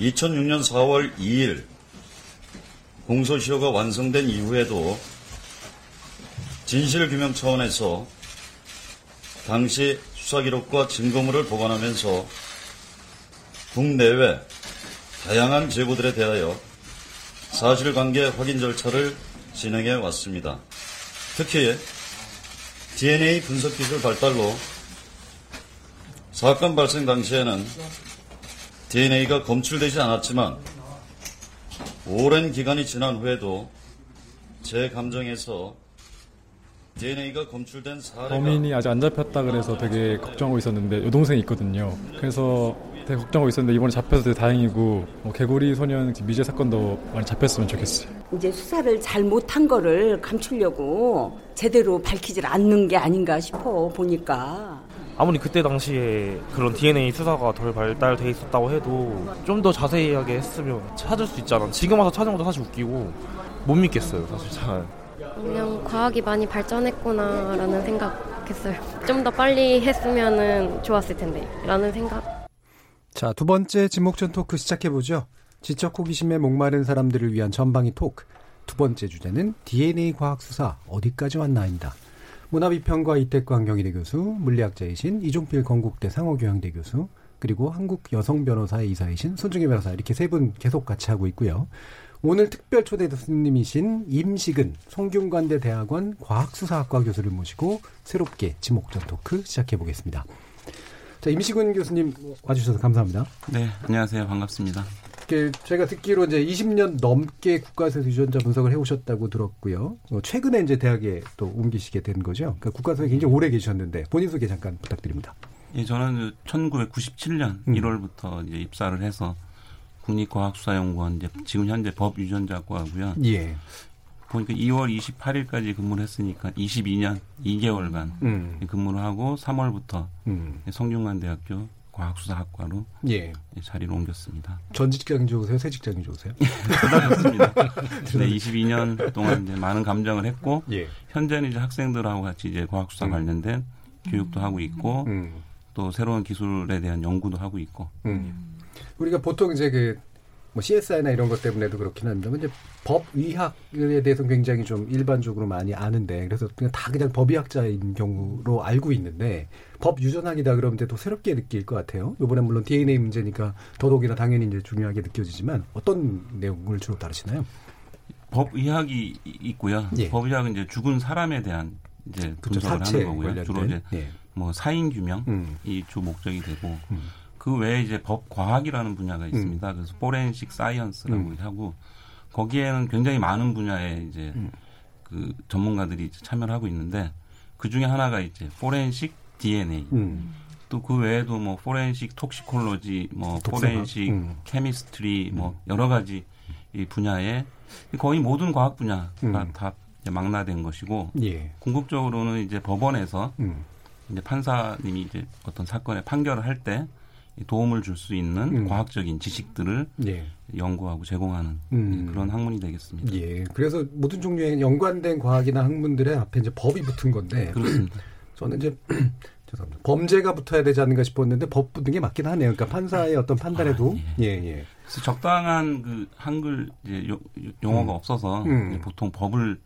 O: 2006년 4월 2일 공소시효가 완성된 이후에도 진실규명 차원에서 당시 수사기록과 증거물을 보관하면서 국내외 다양한 제보들에 대하여 사실관계 확인 절차를 진행해 왔습니다. 특히 DNA 분석기술 발달로 사건 발생 당시에는 DNA가 검출되지 않았지만 오랜 기간이 지난 후에도 제 감정에서 DNA가 검출된 사례가
P: 범인이 아직 안 잡혔다 그래서 되게 걱정하고 있었는데 여동생이 있거든요. 그래서 되게 걱정하고 있었는데 이번에 잡혀서 되게 다행이고 뭐 개구리 소년 미제 사건도 많이 잡혔으면 좋겠어요.
Q: 이제 수사를 잘 못한 거를 감추려고 제대로 밝히질 않는 게 아닌가 싶어 보니까
R: 아무리 그때 당시에 그런 DNA 수사가 덜 발달돼 있었다고 해도 좀 더 자세하게 했으면 찾을 수 있잖아. 지금 와서 찾은 것도 사실 웃기고 못 믿겠어요, 사실 잘.
S: 그냥 과학이 많이 발전했구나라는 생각했어요. 좀 더 빨리 했으면 좋았을 텐데 라는 생각.
B: 자, 두 번째 지목전 토크 시작해 보죠. 지적 호기심에 목마른 사람들을 위한 전방위 토크. 두 번째 주제는 DNA 과학 수사 어디까지 왔나입니다. 문화비평가 이택광 경희대 교수, 물리학자이신 이종필 건국대 상호교양대 교수, 그리고 한국 여성 변호사회 이사이신 손정혜 변호사 이렇게 세 분 계속 같이 하고 있고요. 오늘 특별 초대 교수님이신 임시근 성균관대 대학원 과학수사학과 교수를 모시고 새롭게 지목전 토크 시작해 보겠습니다. 자, 임식은 교수님 와주셔서 감사합니다.
T: 네, 안녕하세요. 반갑습니다.
B: 제가 듣기로 이제 20년 넘게 국가수사 유전자 분석을 해오셨다고 들었고요. 어, 최근에 이제 대학에 또 옮기시게 된 거죠. 그러니까 국가수사에 굉장히 오래 계셨는데 본인 소개 잠깐 부탁드립니다.
T: 예, 저는 1997년 음. 1월부터 이제 입사를 해서 국립과학수사연구원 이제 지금 현재 법유전자과고요.
B: 예.
T: 보니까 2월 28일까지 근무를 했으니까 22년 2개월간 음. 근무를 하고 3월부터 음. 성균관대학교 과 학수사학과로 예. 자리를 옮겼습니다.
B: 전 직장이 좋으세요? 새 직장이 좋으세요?
T: 좋습니다. 네, 22년 동안 이제 많은 감정을 했고 예. 현재는 이제 학생들하고 같이 이제 과학수사 음. 관련된 교육도 하고 있고 음. 또 새로운 기술에 대한 연구도 하고 있고.
B: 음. 우리가 보통 이제 그 뭐 CSI나 이런 것 때문에도 그렇긴 한데 이제 법의학에 대해서는 굉장히 좀 일반적으로 많이 아는데 그래서 그냥 다 그냥 법의학자인 경우로 알고 있는데 법 유전학이다 그러면 또 새롭게 느낄 것 같아요. 이번에 물론 DNA 문제니까 더더욱이나 당연히 이제 중요하게 느껴지지만 어떤 내용을 주로 다루시나요?
T: 법의학이 있고요. 예. 법의학은 이제 죽은 사람에 대한 이제 분석을 하는 거고요. 주로 이제 예. 뭐 사인 규명이 음. 주 목적이 되고 음. 그 외에 이제 법 과학이라는 분야가 있습니다. 음. 그래서 포렌식 사이언스라고 음. 하고 거기에는 굉장히 많은 분야에 이제 음. 그 전문가들이 참여를 하고 있는데 그 중에 하나가 이제 포렌식 DNA. 음. 또그 외에도 뭐 포렌식 톡시콜로지, 뭐 독사가? 포렌식 음. 케미스트리, 뭐 음. 여러 가지 이 분야에 거의 모든 과학 분야가 음. 다 망라된 것이고 예. 궁극적으로는 이제 법원에서 음. 이제 판사님이 이제 어떤 사건의 판결을 할때 도움을 줄 수 있는 음. 과학적인 지식들을 예. 연구하고 제공하는 음. 그런 학문이 되겠습니다.
B: 예. 그래서 모든 종류의 연관된 과학이나 학문들의 앞에 이제 법이 붙은 건데
T: 그렇습니다.
B: 저는 이제 죄송합니다. 범죄가 붙어야 되지 않는가 싶었는데 법 붙는 게 맞긴 하네요. 그러니까 판사의 어떤 판단에도 아, 예. 예, 예.
T: 그래서 적당한 그 한글 이제 용어가 음. 없어서 음. 보통 법을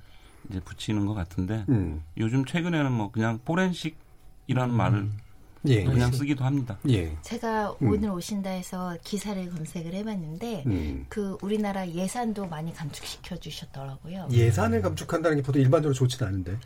T: 이제 붙이는 것 같은데 음. 요즘 최근에는 뭐 그냥 포렌식이라는 말을 예. 그냥 쓰기도 합니다.
B: 예.
G: 제가 음. 오늘 오신다 해서 기사를 검색을 해봤는데 음. 그 우리나라 예산도 많이 감축시켜 주셨더라고요.
B: 예산을 감축한다는 게 보통 일반적으로 좋지는 않은데.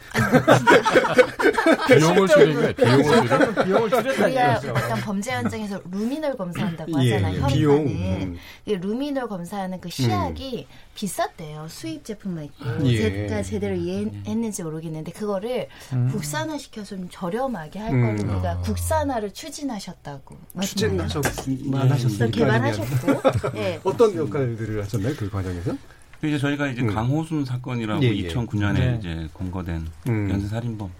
F: 비용을 줄이면 비용을 줄이면
G: 비용을 줄였다 우리가 약간 범죄 현장에서 루미놀 검사한다고 예, 하잖아요. 예, 혈액 비용. 음. 루미놀 검사하는 그 시약이 음. 비쌌대요. 수입 제품만 있고 예. 제가 제대로 이해했는지 모르겠는데 그거를 음. 국산화 시켜서 좀 저렴하게 할 거를 음. 우리가 국 국산화를 추진하셨다고.
B: 추진하셨만 하셨어요.
G: 개발하셨고. 네.
B: 어떤 역할들을 하셨나요? 그 과정에서?
T: 이제 저희가 이제 음. 강호순 사건이라고 예, 예. 2009년에 네. 이제 검거된 음. 연쇄살인범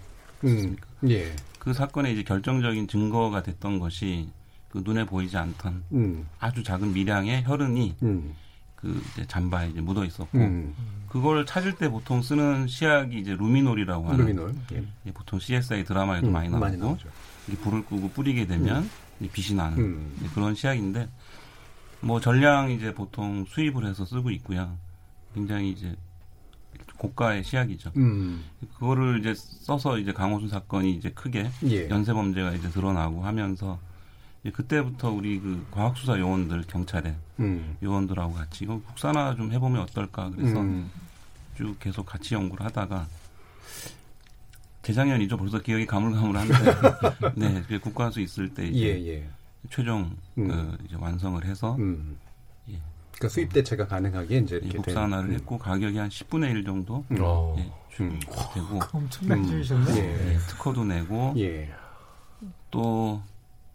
T: 음. 예. 그 사건에 이제 결정적인 증거가 됐던 것이 그 눈에 보이지 않던 음. 아주 작은 미량의 혈흔이 음. 그그 이제 잠바에 이제 묻어 있었고 음. 그걸 찾을 때 보통 쓰는 시약이 이제 루미놀이라고 하는 루미놀. 예. 보통 CSI 드라마에도 음, 많이 나오고 많이 불을 끄고 뿌리게 되면 음. 빛이 나는 음. 그런 시약인데 뭐 전량 이제 보통 수입을 해서 쓰고 있고요. 굉장히 이제 고가의 시약이죠. 음. 그거를 이제 써서 이제 강호순 사건이 이제 크게 예. 연쇄 범죄가 이제 드러나고 하면서 그때부터 우리 그 과학수사 요원들 경찰에 음. 요원들하고 같이 이거 국산화 좀 해보면 어떨까 그래서 음. 쭉 계속 같이 연구를 하다가 재작년이죠 벌써 기억이 가물가물한데 네 국가수 있을 때 이제 예, 예. 최종 음. 그 이제 완성을 해서
B: 음. 예. 그러니까 수입 대체가 가능하게 이제 이렇게
T: 국산화를 된, 음. 했고 가격이 한 10분의 1 정도 음. 어. 예, 음. 되고
M: 엄청나게 줄이셨네.
T: 예. 특허도 내고 예. 또뭐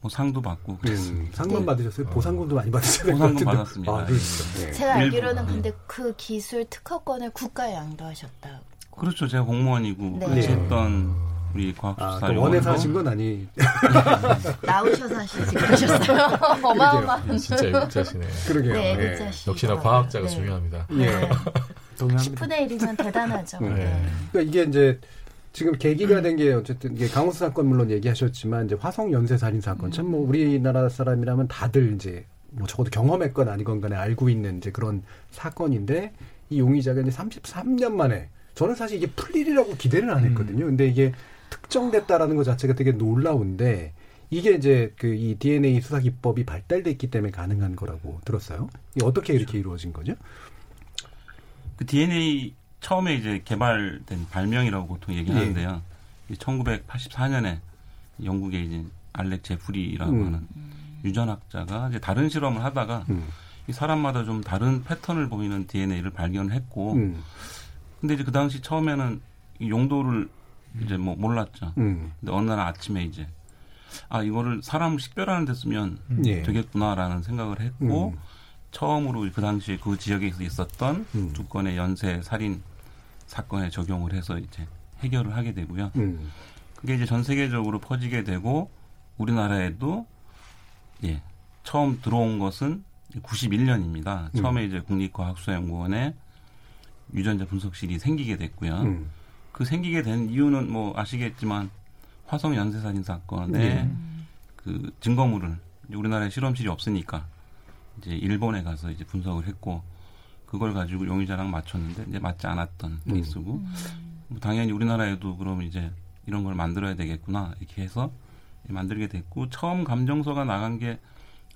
T: 상도 받고
B: 음, 상만 네. 받으셨어요? 보상금도 많이 받으셨어요?
T: 보상금 받았습니다. 아,
G: 네. 제가 알기로는 근데 그 기술 특허권을 국가에 양도하셨다.
T: 그렇죠. 제가 공무원이고 네. 같이 했던 우리 과학수사 아,
B: 원해서 하신 건 아니.
G: 나오셔서 하시지 그러셨어요. 어마어마한.
F: 진짜 애국자시네.
B: 그러게요. 네,
G: 애국자시.
F: 역시나 과학자가 네. 중요합니다.
G: 예. 동의합니다. 10분의 1이면 대단하죠. 네.
B: 그러니까 이게 이제 지금 계기가 된 게 어쨌든 이게 강호수 사건 물론 얘기하셨지만 이제 화성 연쇄 살인 사건 참뭐 우리나라 사람이라면 다들 이제 뭐 적어도 경험했건 아니건 간에 알고 있는 이제 그런 사건인데 이 용의자가 이제 33년 만에 저는 사실 이게 풀 일이라고 기대를 안 했거든요. 근데 이게 특정됐다라는 것 자체가 되게 놀라운데 이게 이제 그 이 DNA 수사 기법이 발달됐기 때문에 가능한 거라고 들었어요. 이게 어떻게 이렇게 이루어진 거죠?
T: 그 DNA 처음에 이제 개발된 발명이라고 보통 얘기하는데요. 예. 1984년에 영국의 이제 알렉 제프리라고 음. 하는 유전학자가 이제 다른 실험을 하다가 음. 이 사람마다 좀 다른 패턴을 보이는 DNA를 발견했고, 음. 근데 이제 그 당시 처음에는 용도를 이제 뭐 몰랐죠. 음. 근데 어느 날 아침에 이제 아 이거를 사람을 식별하는 데 쓰면 예. 되겠구나라는 생각을 했고 음. 처음으로 그 당시에 그 지역에 서 있었던 음. 두 건의 연쇄 살인 사건에 적용을 해서 이제 해결을 하게 되고요. 음. 그게 이제 전 세계적으로 퍼지게 되고 우리나라에도 예 처음 들어온 것은 91년입니다. 음. 처음에 이제 국립과학수사연구원에 유전자 분석실이 생기게 됐고요. 음. 그 생기게 된 이유는 뭐 아시겠지만 화성 연쇄살인 사건에 네. 그 증거물을 우리나라에 실험실이 없으니까 이제 일본에 가서 이제 분석을 했고 그걸 가지고 용의자랑 맞췄는데 이제 맞지 않았던 음. 케이스고 음. 뭐 당연히 우리나라에도 그럼 이제 이런 걸 만들어야 되겠구나 이렇게 해서 만들게 됐고 처음 감정서가 나간 게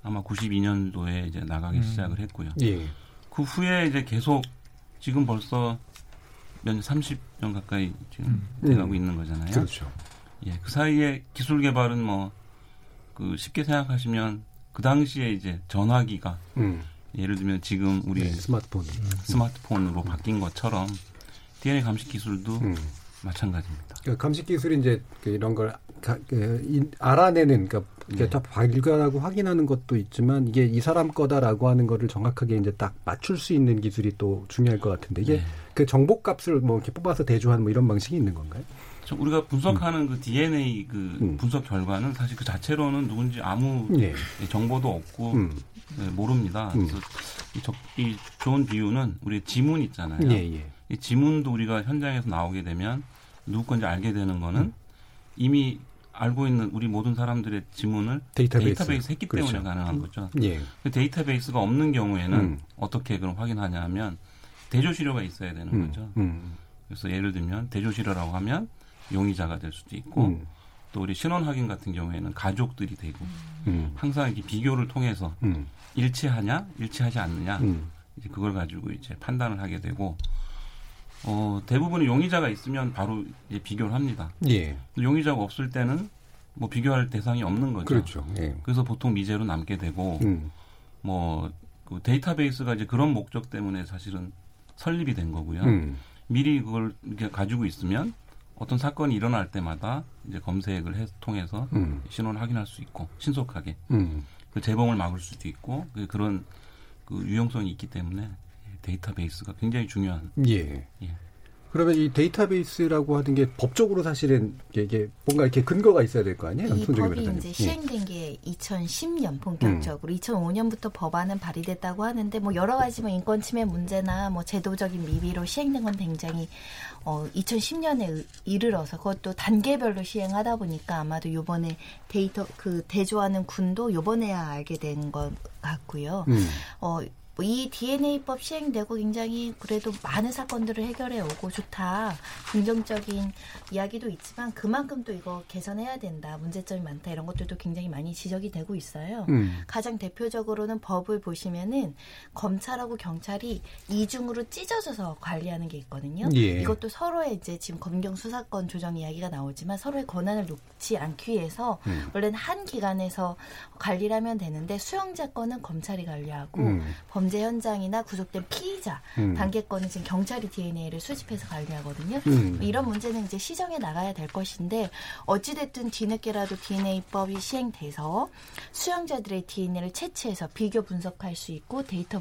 T: 아마 92년도에 이제 나가기 음. 시작을 했고요. 예. 그 후에 이제 계속 지금 벌써 몇 30년 가까이 지금 음. 돼가고 음. 있는 거잖아요.
B: 그렇죠.
T: 예, 그 사이에 기술 개발은 뭐 그 쉽게 생각하시면 그 당시에 이제 전화기가 음. 예를 들면 지금 우리
B: 네, 스마트폰
T: 스마트폰으로 음. 바뀐 것처럼 DNA 감식 기술도 음. 마찬가지입니다.
B: 그러니까 감식 기술이 이제 그 이런 걸 가, 그, 이, 알아내는 그러니까 이게 네. 다 발견하고 확인하는 것도 있지만 이게 이 사람 거다라고 하는 거를 정확하게 이제 딱 맞출 수 있는 기술이 또 중요할 것 같은데 이게 네. 그 정보 값을 뭐 이렇게 뽑아서 대조하는 뭐 이런 방식이 있는 건가요?
T: 우리가 분석하는 음. 그 DNA 그 음. 분석 결과는 사실 그 자체로는 누군지 아무 예. 정보도 없고 음. 네, 모릅니다. 음. 그래서 이, 적, 이 좋은 비유는 우리 지문 있잖아요. 예, 예. 이 지문도 우리가 현장에서 나오게 되면 누구 건지 알게 되는 거는 음. 이미 알고 있는 우리 모든 사람들의 지문을 데이터베이스, 데이터베이스 했기 그렇죠. 때문에 가능한 거죠. 예. 그 데이터베이스가 없는 경우에는 음. 어떻게 그럼 확인하냐면 대조시료가 있어야 되는 음. 거죠. 음. 그래서 예를 들면 대조시료라고 하면 용의자가 될 수도 있고 음. 또 우리 신원 확인 같은 경우에는 가족들이 되고 음. 항상 이렇게 비교를 통해서 음. 일치하냐 일치하지 않느냐 음. 이제 그걸 가지고 이제 판단을 하게 되고 어 대부분의 용의자가 있으면 바로 이제 비교를 합니다. 예. 용의자가 없을 때는 뭐 비교할 대상이 없는 거죠.
B: 그렇죠. 예.
T: 그래서 보통 미제로 남게 되고 음. 뭐그 데이터베이스가 이제 그런 목적 때문에 사실은 설립이 된 거고요. 음. 미리 그걸 이렇게 가지고 있으면 어떤 사건이 일어날 때마다 이제 검색을 해, 통해서 음. 신원을 확인할 수 있고 신속하게 음. 그 재범을 막을 수도 있고 그 그런 그 유용성이 있기 때문에 데이터베이스가 굉장히 중요한.
B: 예. 예. 그러면 이 데이터베이스라고 하는 게 법적으로 사실은 이게 뭔가 이렇게 근거가 있어야 될 거 아니에요?
G: 이 법이 이제 예. 시행된 게 2010년 본격적으로 음. 2005년부터 법안은 발의됐다고 하는데 뭐 여러 가지 뭐 인권 침해 문제나 뭐 제도적인 미비로 시행된 건 굉장히 어 2010년에 이르러서 그것도 단계별로 시행하다 보니까 아마도 요번에 데이터 그 대조하는 군도 요번에야 알게 된 것 같고요. 음. 어 이 DNA법 시행되고 굉장히 그래도 많은 사건들을 해결해 오고 좋다. 긍정적인 이야기도 있지만 그만큼 또 이거 개선해야 된다. 문제점이 많다. 이런 것들도 굉장히 많이 지적이 되고 있어요. 음. 가장 대표적으로는 법을 보시면은 검찰하고 경찰이 이중으로 찢어져서 관리하는 게 있거든요. 예. 이것도 서로의 이제 지금 검경 수사권 조정 이야기가 나오지만 서로의 권한을 놓지 않기 위해서 음. 원래는 한 기관에서 관리를 하면 되는데 수용자 건은 검찰이 관리하고 음. 범죄 현장이나 구속된 피의자 음. 단계권은 지금 경찰이 DNA를 수집해서 관리하거든요. 음. 이런 문제는 이제 시정해 나가야 될 것인데 어찌됐든 뒤늦게라도 DNA법이 시행돼서 수용자들의 DNA를 채취해서 비교 분석할 수 있고 데이터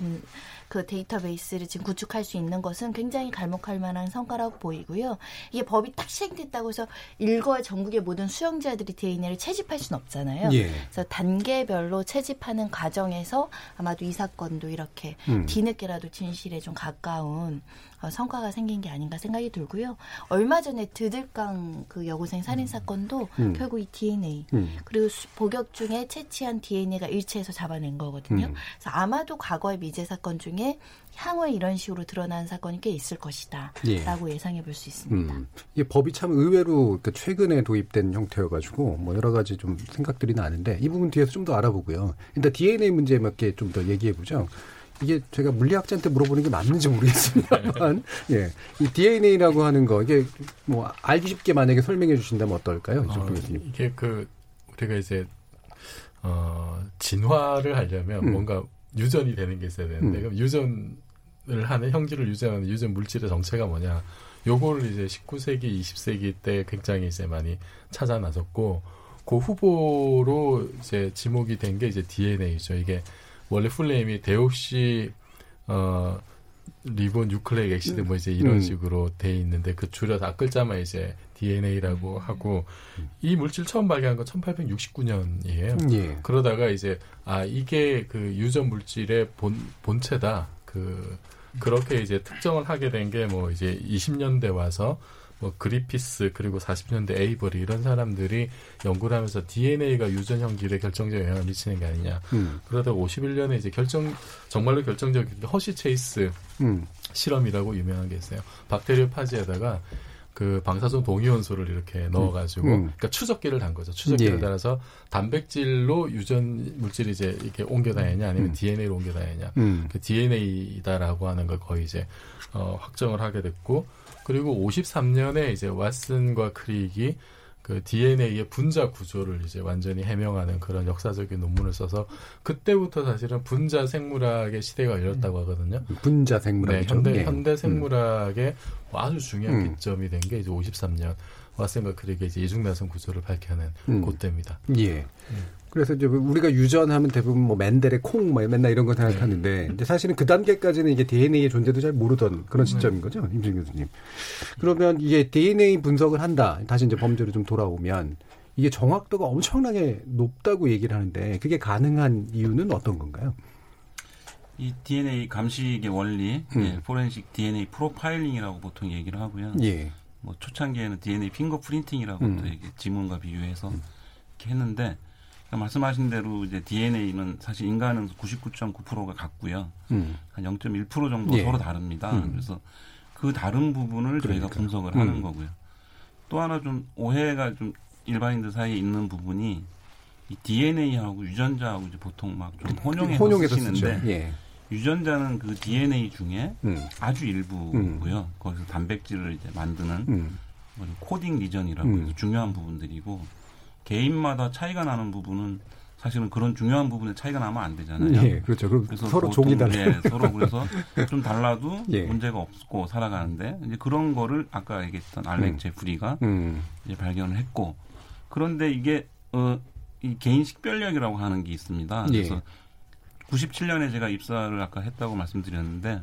G: 그 데이터베이스를 지금 구축할 수 있는 것은 굉장히 갈목할 만한 성과라고 보이고요. 이게 법이 딱 시행됐다고 해서 일거에 전국의 모든 수용자들이 DNA를 채집할 수는 없잖아요. 예. 그래서 단계별로 채집하는 과정에서 아마도 이 사건도 이렇게 음. 뒤늦게라도 진실에 좀 가까운 어, 성과가 생긴 게 아닌가 생각이 들고요. 얼마 전에 드들강 그 여고생 살인 사건도 음. 결국 이 DNA 음. 그리고 복역 중에 채취한 DNA가 일치해서 잡아낸 거거든요. 음. 그래서 아마도 과거의 미제 사건 중에 향후에 이런 식으로 드러난 사건이 꽤 있을 것이다라고 예. 상해 볼 수 있습니다. 음.
B: 이게 법이 참 의외로 그 최근에 도입된 형태여가지고 뭐 여러 가지 좀 생각들이 나는데 이 부분 뒤에서 좀 더 알아보고요. 일단 DNA 문제 몇개좀더 얘기해 보죠. 이게 제가 물리학자한테 물어보는 게 맞는지 모르겠습니다만, 예. 이 DNA라고 하는 거, 이게 뭐 알기 쉽게 만약에 설명해 주신다면 어떨까요?
F: 어, 이게 그, 우리가 이제, 어, 진화를 하려면 음. 뭔가 유전이 되는 게 있어야 되는데, 음. 그럼 유전을 하는, 형질을 유전하는 유전 물질의 정체가 뭐냐. 요거를 이제 19세기, 20세기 때 굉장히 이제 많이 찾아 나섰고, 그 후보로 이제 지목이 된 게 이제 DNA죠. 이게 원래 풀네임이 데옥시 어 ribonucleic acid 뭐 이제 이런 음. 식으로 돼 있는데 그 줄여서 앞글자만 이제 DNA라고 하고 이 물질 처음 발견한 건 1869년이에요. 예. 그러다가 이제 아 이게 그 유전 물질의 본 본체다. 그 그렇게 이제 특정을 하게 된 게 뭐 이제 20년대 와서 뭐 그리피스 그리고 40년대 에이버리 이런 사람들이 연구를 하면서 DNA가 유전 형질에 결정적 영향을 미치는 게 아니냐. 음. 그러다가 51년에 이제 결정 정말로 결정적인 허시 체이스 음. 실험이라고 유명한 게 있어요. 박테리아 파지에다가 그 방사선 동위원소를 이렇게 넣어가지고, 음. 그러니까 추적기를 단 거죠. 추적기를 예. 달아서 단백질로 유전 물질이 이제 이렇게 옮겨 다니냐, 아니면 음. DNA로 옮겨 다니냐, 음. 그 DNA다라고 하는 걸 거의 이제 어, 확정을 하게 됐고, 그리고 53년에 이제 왓슨과 크릭이 그 DNA의 분자 구조를 이제 완전히 해명하는 그런 역사적인 논문을 써서 그때부터 사실은 분자 생물학의 시대가 열렸다고 하거든요.
B: 분자 생물학. 네,
F: 현대 네. 현대 생물학의 음. 아주 중요한 음. 기점이 된 게 이제 53년 왓슨과 크릭의 이제 이중나선 구조를 밝혀낸 음. 그때입니다.
B: 예. 음. 그래서 이제 우리가 유전하면 대부분 뭐 맨델의 콩, 뭐 맨날 이런 거 생각하는데, 네. 사실은 그 단계까지는 이제 DNA의 존재도 잘 모르던 그런 네. 시점인 거죠, 임진 교수님. 그러면 이게 DNA 분석을 한다. 다시 이제 범죄로 좀 돌아오면 이게 정확도가 엄청나게 높다고 얘기를 하는데 그게 가능한 이유는 어떤 건가요?
T: 이 DNA 감식의 원리, 음. 예, 포렌식 DNA 프로파일링이라고 보통 얘기를 하고요. 예. 뭐 초창기에는 DNA 핑거 프린팅이라고 음. 또 지문과 비교해서 음. 이렇게 했는데 그러니까 말씀하신 대로 이제 DNA는 사실 인간은 99.9%가 같고요. 음. 한 0.1% 정도 예. 서로 다릅니다. 음. 그래서 그 다른 부분을 그러니까. 저희가 분석을 음. 하는 거고요. 또 하나 좀 오해가 좀 일반인들 사이에 있는 부분이 이 DNA하고 유전자하고 이제 보통 막 좀 혼용해서 쓰시는데 예. 유전자는 그 DNA 중에 음. 아주 일부고요. 음. 거기서 단백질을 이제 만드는 음. 뭐 코딩 리전이라고 해서 중요한 부분들이고 개인마다 차이가 나는 부분은 사실은 그런 중요한 부분에 차이가 나면 안 되잖아요.
B: 예, 그렇죠. 그래서 서로 종이 달라. 예,
T: 서로 그래서 좀 달라도 예. 문제가 없고 살아가는데 이제 그런 거를 아까 얘기했던 알렉 음. 제프리가 음. 이제 발견을 했고 그런데 이게 어, 이 개인 식별력이라고 하는 게 있습니다. 예. 그래서 예. 97년에 제가 입사를 아까 했다고 말씀드렸는데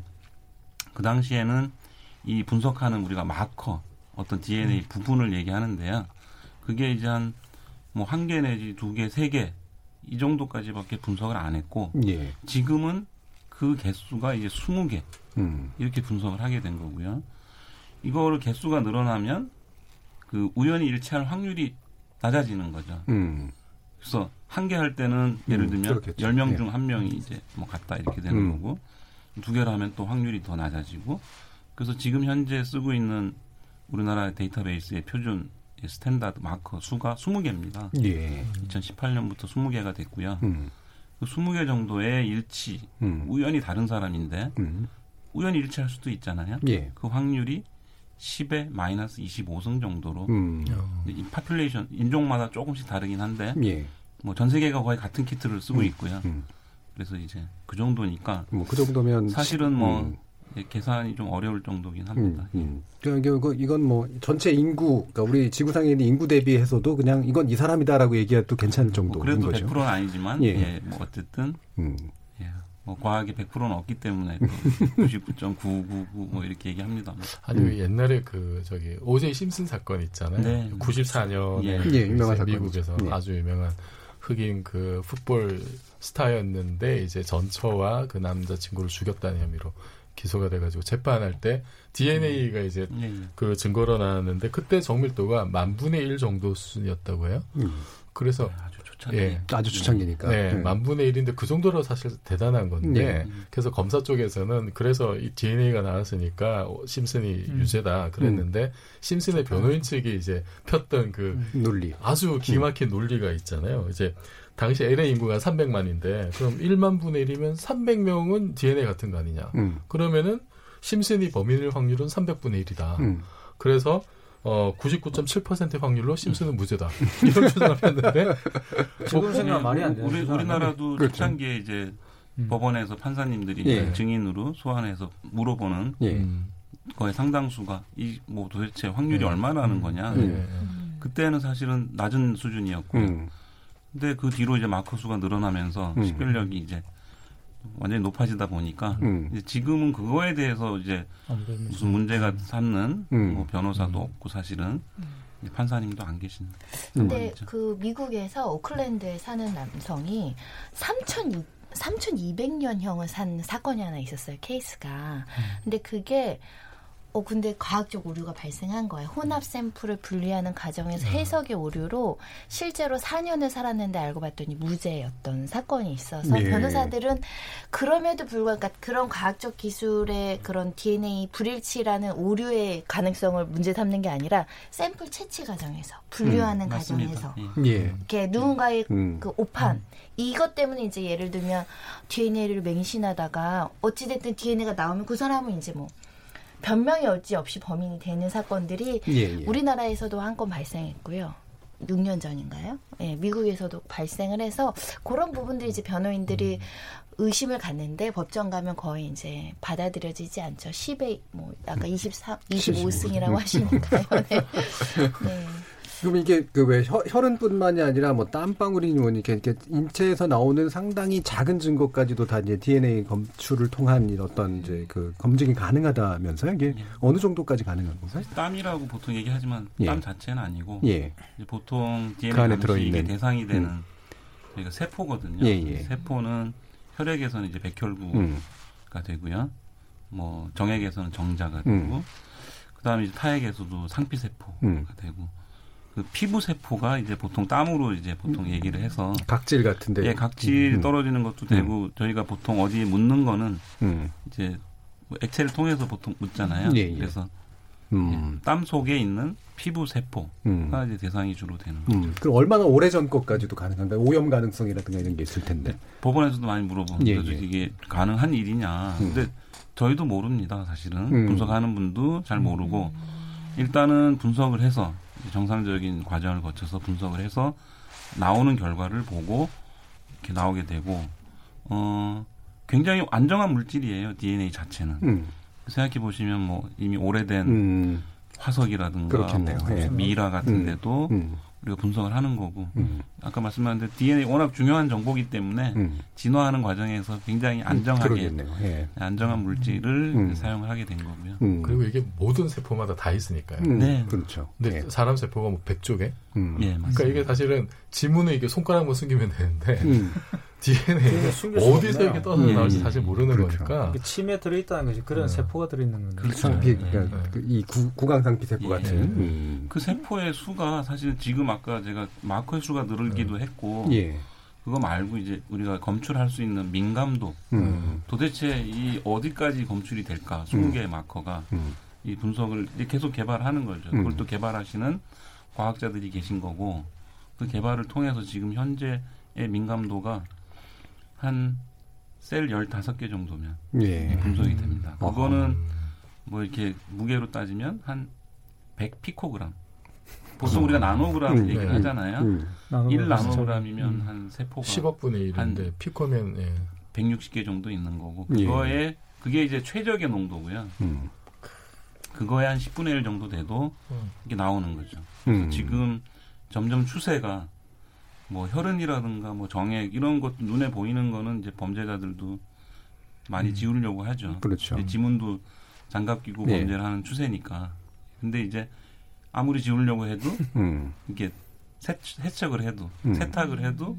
T: 그 당시에는 이 분석하는 우리가 마커 어떤 DNA 음. 부분을 얘기하는데요. 그게 이제 한 뭐 한 개 내지 두 개, 세 개 이 정도까지밖에 분석을 안 했고 예. 지금은 그 개수가 이제 20개 음. 이렇게 분석을 하게 된 거고요. 이거를 개수가 늘어나면 그 우연히 일치할 확률이 낮아지는 거죠. 음. 그래서 한 개 할 때는 예를 음, 들면 음, 10명 중 한 명이 이제 뭐 같다 이렇게 되는 음. 거고 두 개를 하면 또 확률이 더 낮아지고 그래서 지금 현재 쓰고 있는 우리나라 데이터베이스의 표준 standard marker 수가 20개입니다. 예. 2018년부터 20개가 됐고요. 음. 그 20개 정도의 일치, 음. 우연히 다른 사람인데 음. 우연히 일치할 수도 있잖아요. 예. 그 확률이 10에 마이너스 25승 정도로 음. 이 population 인종마다 조금씩 다르긴 한데 예. 뭐 전 세계가 거의 같은 키트를 쓰고 음. 있고요. 음. 그래서 이제 그 정도니까
B: 뭐 그 정도면
T: 사실은 뭐 음. 계산이 좀 어려울 정도긴 합니다. 음, 음.
B: 그러니까 이건 뭐 전체 인구, 그러니까 우리 지구상에 있는 인구 대비해서도 그냥 이건 이 사람이다라고 얘기해도 괜찮을 정도인
T: 뭐 그래도
B: 거죠.
T: 100%는 아니지만, 예, 예 뭐 어쨌든 음. 예, 뭐 과학이 100%는 없기 때문에 99.999 뭐 이렇게 얘기합니다.
F: 아니 음. 옛날에 그 저기 오제 심슨 사건 있잖아요. 네. 94년에 예. 예, 유명한 미국에서 예. 아주 유명한 흑인 그 풋볼 스타였는데 이제 전처와 그 남자 친구를 죽였다는 혐의로 기소가 돼가지고 재판할 때 DNA가 음. 이제 음. 그 증거로 나왔는데 그때 정밀도가 만 분의 일 정도 수준이었다고 해요. 음. 그래서 네,
T: 아주 초창기. 예.
B: 아주 초창기니까.
F: 네, 네. 만 분의 일인데그 정도로 사실 대단한 건데 네. 그래서 검사 쪽에서는 그래서 이 DNA가 나왔으니까 심슨이 음. 유죄다 그랬는데 음. 심슨의 변호인 측이 이제 폈던 그
B: 논리
F: 아주 기막힌 논리가 있잖아요. 이제 당시 LA 인구가 300만인데 그럼 1만 분의 1이면 300명은 DNA 같은 거 아니냐. 음. 그러면은 심슨이 범인일 확률은 300분의 1이다. 음. 그래서 어 99.7%의 확률로 심슨은 무죄다. 이런 주장을 했는데
M: 지금 생각 말이 안 돼.
T: 우리 우리나라도 그렇죠. 초창기에 이제 음. 법원에서 판사님들이 예. 증인으로 소환해서 물어보는 예. 거의 상당수가 이 뭐 도대체 확률이 예. 얼마나는 음. 거냐. 예. 그때는 사실은 낮은 수준이었고 음. 근데 그 뒤로 이제 마커 수가 늘어나면서 음. 식별력이 이제 완전히 높아지다 보니까 음. 이제 지금은 그거에 대해서 이제 무슨 문제가 삼는 음. 뭐 변호사도 음. 없고 사실은 판사님도 안 계신.
G: 근데 그 미국에서 오클랜드에 사는 남성이 3천 3,200년형을 산 사건이 하나 있었어요, 케이스가. 음. 근데 그게 어 근데 과학적 오류가 발생한 거예요. 혼합 샘플을 분리하는 과정에서 음. 해석의 오류로 실제로 4년을 살았는데 알고 봤더니 무죄였던 사건이 있어서 네. 변호사들은 그럼에도 불구하고 그러니까 그런 과학적 기술의 그런 DNA 불일치라는 오류의 가능성을 문제 삼는 게 아니라 샘플 채취 과정에서 분류하는 음, 과정에서 예. 이렇게 누군가의 음. 그 오판 음. 이것 때문에 이제 예를 들면 DNA를 맹신하다가 어찌됐든 DNA가 나오면 그 사람은 이제 뭐 변명이 어찌 없이 범인이 되는 사건들이 예, 예. 우리나라에서도 한 건 발생했고요. 6년 전인가요? 예, 미국에서도 발생을 해서 그런 부분들이 이제 변호인들이 음. 의심을 갖는데 법정 가면 거의 이제 받아들여지지 않죠. 10에 뭐 아까 23, 25승이라고 하시니까요. 네.
B: 네. 그럼 이게 그 왜 혈흔뿐만이 아니라 뭐 땀방울이니 뭐니 이렇게, 이렇게 인체에서 나오는 상당히 작은 증거까지도 다 이제 DNA 검출을 통한 어떤 이제 그 검증이 가능하다면서요? 이게 예. 어느 정도까지 가능한 건가요?
T: 땀이라고 보통 얘기하지만 예. 땀 자체는 아니고 예. 보통 DNA 그 안에 들어있는 대상이 되는 음. 저희가 세포거든요. 예, 예. 세포는 혈액에서는 이제 백혈구가 음. 되고요. 뭐 정액에서는 정자가 되고 음. 그다음에 이제 타액에서도 상피세포가 음. 되고 그 피부 세포가 이제 보통 땀으로 이제 보통 음. 얘기를 해서
B: 각질 같은데
T: 예 각질 음. 떨어지는 것도 되고 음. 저희가 보통 어디에 묻는 거는 음. 이제 뭐 액체를 통해서 보통 묻잖아요. 예, 예. 그래서 음. 예, 땀 속에 있는 피부 세포가 음. 이제 대상이 주로 되는 거죠. 음.
B: 그럼 얼마나 오래 전 것까지도 가능한가요? 오염 가능성이라든가 이런 게 있을 텐데.
T: 법원에서도 많이 물어보는 예, 예. 이게 가능한 일이냐. 근데 저희도 모릅니다, 사실은. 분석하는 분도 잘 모르고 일단은 분석을 해서 정상적인 과정을 거쳐서 분석을 해서 나오는 결과를 보고 이렇게 나오게 되고 어 굉장히 안정한 물질이에요 DNA 자체는 음. 생각해 보시면 뭐 이미 오래된 음. 화석이라든가 뭐 예. 미라 같은데도 음. 음. 우리가 분석을 하는 거고 음. 아까 말씀하신 대로 DNA 워낙 중요한 정보기 때문에 음. 진화하는 과정에서 굉장히 안정하게 음, 예. 안정한 물질을 음. 사용을 하게 된 거고요.
F: 음. 그리고 이게 모든 세포마다 다 있으니까요.
B: 음. 네, 그렇죠.
F: 근데 예. 사람 세포가 뭐 100조 개? 예, 그러니까 이게 사실은 지문에 이게 손가락만 숨기면 되는데 DNA 어디서 이렇게 떠서 음. 나올지 사실 모르는 그렇죠. 거니까.
M: 침에 들어있다는 거지. 그런 음. 세포가 들어있는 거죠.
B: 그렇죠. 상피, 그러니까 네. 이 구, 구강상피 세포 예. 같은. 음.
T: 그 세포의 수가 사실 지금 아까 제가 마커의 수가 늘기도 음. 했고. 예. 그거 말고 이제 우리가 검출할 수 있는 민감도 음. 도대체 이 어디까지 검출이 될까 20개의 음. 마커가 이 분석을 계속 개발하는 거죠. 그걸 또 개발하시는 과학자들이 계신 거고 그 개발을 통해서 지금 현재의 민감도가 한셀 15개 정도면 예. 분석이 됩니다. 그거는 뭐 이렇게 무게로 따지면 한100 피코그램. 보통 우리가 나노그램 음, 얘기를 네. 하잖아요. 음. 1 나노그램이면 음. 한 세포가
F: 10억 분의 1인데 피코면 예.
T: 160개 정도 있는 거고 그거에 예. 그게 이제 최적의 농도고요. 음. 그거에 한 10분의 1 정도 돼도 음. 이게 나오는 거죠. 음. 지금 점점 추세가 뭐 혈흔이라든가 뭐 정액 이런 것 눈에 보이는 거는 이제 범죄자들도 많이 음. 지우려고 하죠.
B: 그렇죠.
T: 지문도 장갑 끼고 네. 범죄를 하는 추세니까. 근데 이제 아무리 지우려고 해도 음. 이게 세, 세척을 해도 음. 세탁을 해도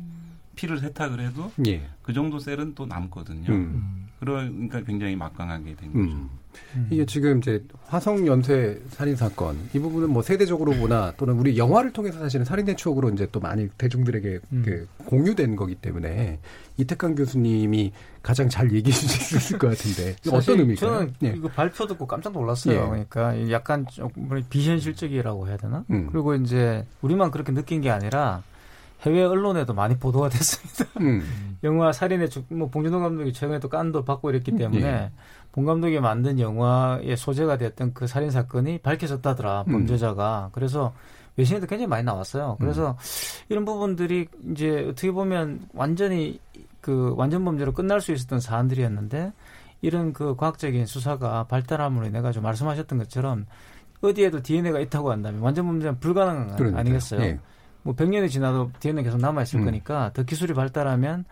T: 피를 세탁을 해도 예. 그 정도 셀은 또 남거든요. 음. 그러니까 굉장히 막강하게 된 거죠. 음.
B: 이게 지금 이제 화성 연쇄 살인 사건 이 부분은 뭐 세대적으로 보나 또는 우리 영화를 통해서 사실은 살인의 추억으로 이제 또 많이 대중들에게 음. 그 공유된 거기 때문에 이태강 교수님이 가장 잘 얘기해 주실 수 있을 것 같은데 어떤 의미일까요?
M: 저는 예. 이거 발표 듣고 깜짝 놀랐어요. 예. 그러니까 약간 좀 비현실적이라고 해야 되나? 음. 그리고 이제 우리만 그렇게 느낀 게 아니라 해외 언론에도 많이 보도가 됐습니다. 음. 영화 살인의 뭐 봉준호 감독이 최근에도 깐도 받고 이랬기 때문에 예. 봉 감독이 만든 영화의 소재가 됐던 그 살인 사건이 밝혀졌다더라 음. 범죄자가 그래서 외신에도 굉장히 많이 나왔어요. 그래서 음. 이런 부분들이 이제 어떻게 보면 완전히 그 완전 범죄로 끝날 수 있었던 사안들이었는데 이런 그 과학적인 수사가 발달함으로 인해 가지고 말씀하셨던 것처럼 어디에도 DNA가 있다고 한다면 완전 범죄는 불가능한 그러니까요. 아니겠어요? 네. 뭐 100년이 지나도 DNA 계속 남아 있을 음. 거니까 더 기술이 발달하면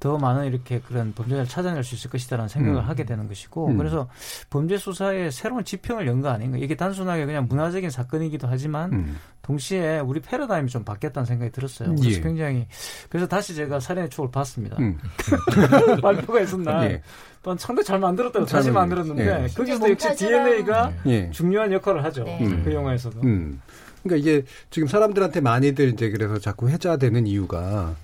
M: 더 많은 이렇게 그런 범죄자를 찾아낼 수 있을 것이다라는 생각을 음. 하게 되는 것이고 음. 그래서 범죄 수사에 새로운 지평을 연 거 아닌가 이게 단순하게 그냥 문화적인 사건이기도 하지만 음. 동시에 우리 패러다임이 좀 바뀌었다는 생각이 들었어요. 그래서 예. 굉장히 그래서 다시 제가 살인의 추억을 봤습니다. 음. 발표가 있었나 예. 또 상당히 잘 만들었다고 다시 만들었는데 예. 거기서도 역시 DNA가 예. 중요한 역할을 하죠. 네. 그 영화에서도.
B: 음. 그러니까 이게 지금 사람들한테 많이들 이제 그래서 자꾸 회자되는 이유가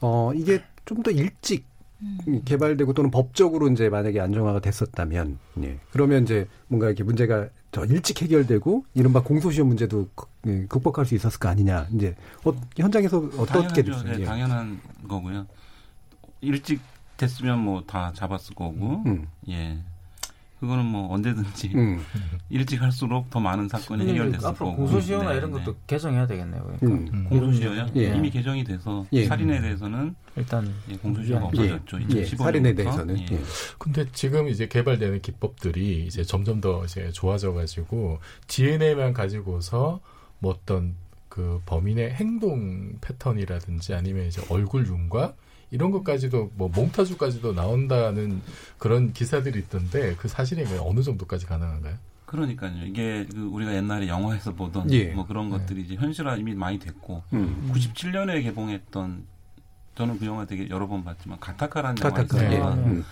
B: 어 이게 좀 더 일찍 음. 개발되고 또는 법적으로 이제 만약에 안정화가 됐었다면 예. 그러면 이제 뭔가 이렇게 문제가 더 일찍 해결되고 이른바 공소시효 문제도 예, 극복할 수 있었을 거 아니냐 이제 어, 현장에서 어떻게
T: 됐어요? 네, 예. 당연한 거고요. 일찍 됐으면 뭐 다 잡았을 거고 음. 예 그거는 뭐 언제든지 음. 일찍 할수록 더 많은 사건이 해결됐을 앞으로
M: 거고. 공소시효나 네, 이런 것도 네. 개정해야 되겠네요. 그러니까.
T: 음. 음. 공소시효요? 예. 이미 개정이 돼서 예. 살인에 대해서는 일단 예, 공소시효가 예. 없어졌죠. 예. 2015년부터.
B: 살인에 대해서는. 예.
F: 근데 지금 이제 개발되는 기법들이 이제 점점 더 이제 좋아져가지고 DNA만 가지고서 뭐 어떤 그 범인의 행동 패턴이라든지 아니면 이제 얼굴 윤곽 이런 것까지도 뭐 몽타주까지도 나온다는 그런 기사들이 있던데 그 사실이 어느 정도까지 가능한가요?
T: 그러니까요. 이게 그 우리가 옛날에 영화에서 보던 예. 뭐 그런 네. 것들이 이제 현실화 이미 많이 됐고 음. 97년에 개봉했던 저는 그 영화 되게 여러 번 봤지만 가타카라는 영화 있어요. 예. 음.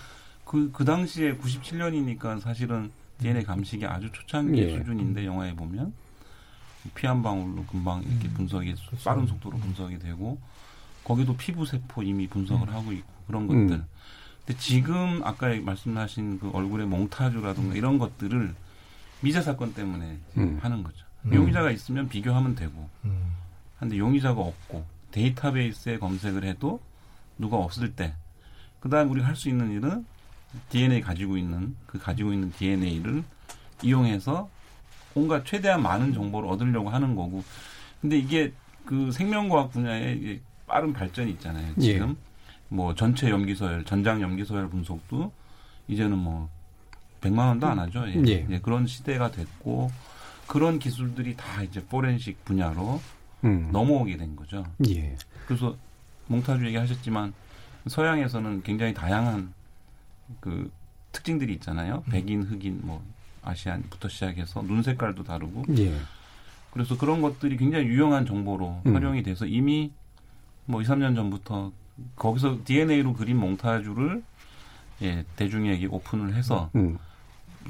T: 그, 그 당시에 97년이니까 사실은 DNA 감식이 아주 초창기 예. 수준인데 영화에 보면 피 한 방울로 금방 이렇게 음. 분석이 빠른 속도로 분석이 되고 거기도 피부 세포 이미 분석을 음. 하고 있고 그런 것들. 음. 근데 지금 아까 말씀하신 그 얼굴의 몽타주라든가 이런 것들을 미제 사건 때문에 음. 하는 거죠. 음. 용의자가 있으면 비교하면 되고. 음. 근데 용의자가 없고 데이터베이스에 검색을 해도 누가 없을 때 그다음 우리가 할 수 있는 일은 DNA 가지고 있는 그 가지고 있는 DNA를 이용해서 온갖 최대한 많은 정보를 얻으려고 하는 거고. 근데 이게 그 생명과학 분야에 빠른 발전이 있잖아요. 예. 지금 예. 뭐 전체 염기서열, 전장 염기서열 분석도 이제는 뭐 100만 원도 안 하죠. 예. 예. 예. 그런 시대가 됐고 그런 기술들이 다 이제 포렌식 분야로 음. 넘어오게 된 거죠.
B: 예.
T: 그래서 몽타주 얘기하셨지만 서양에서는 굉장히 다양한 그 특징들이 있잖아요. 음. 백인, 흑인, 뭐 아시안부터 시작해서 눈 색깔도 다르고.
B: 예.
T: 그래서 그런 것들이 굉장히 유용한 정보로 음. 활용이 돼서 이미 뭐 2, 3년 전부터 거기서 DNA로 그린 몽타주를 예, 대중에게 오픈을 해서 음.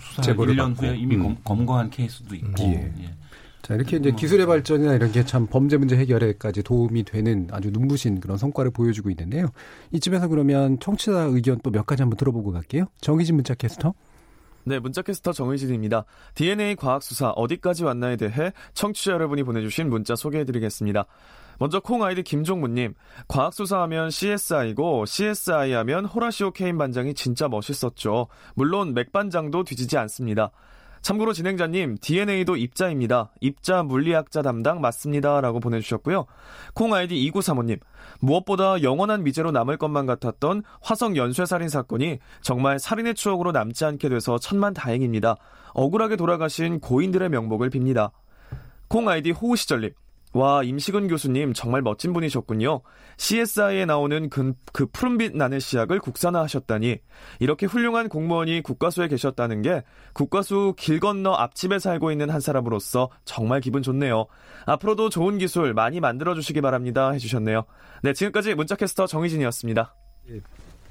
T: 수사 1년 후에 이미 음. 검, 거한 케이스도 있고. 예. 예.
B: 자, 이렇게 이제 뭐 기술의 발전이나 이런 게 참 범죄 문제 해결에까지 도움이 되는 아주 눈부신 그런 성과를 보여주고 있는데요. 이쯤에서 그러면 청취자 의견 또 몇 가지 한번 들어보고 갈게요. 정희진 문자 캐스터.
N: 네, 문자캐스터 정의진입니다. DNA 과학 수사 어디까지 왔나에 대해 청취자 여러분이 보내주신 문자 소개해드리겠습니다. 먼저 콩 아이디 김종무님, 과학수사하면 CSI고 CSI 하면 호라시오 케인 반장이 진짜 멋있었죠. 물론 맥 반장도 뒤지지 않습니다. 참고로 진행자님, DNA도 입자입니다. 입자 물리학자 담당 맞습니다. 라고 보내주셨고요. 콩 아이디 2935님, 무엇보다 영원한 미제로 남을 것만 같았던 화성 연쇄 살인 사건이 정말 살인의 추억으로 남지 않게 돼서 천만 다행입니다. 억울하게 돌아가신 고인들의 명복을 빕니다. 콩 아이디 호우시절님, 와, 임식은 교수님 정말 멋진 분이셨군요. CSI에 나오는 그, 그 푸른빛 나는 시약을 국산화하셨다니 이렇게 훌륭한 공무원이 국과수에 계셨다는 게 국과수 길 건너 앞집에 살고 있는 한 사람으로서 정말 기분 좋네요. 앞으로도 좋은 기술 많이 만들어 주시기 바랍니다 해주셨네요. 네, 지금까지 문자캐스터 정희진이었습니다. 예,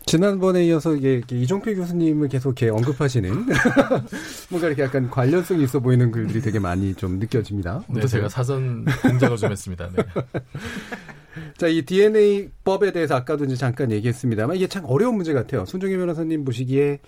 B: 지난번에 이어서 이게 이종필 교수님을 계속 이렇게 언급하시는 뭔가 이렇게 약간 관련성이 있어 보이는 글들이 되게 많이 좀 느껴집니다.
F: 네, 제가 사전 공작을 좀 했습니다. 네.
B: 자, 이 DNA 법에 대해서 아까도 이제 잠깐 얘기했습니다만 이게 참 어려운 문제 같아요. 손정희 변호사님 보시기에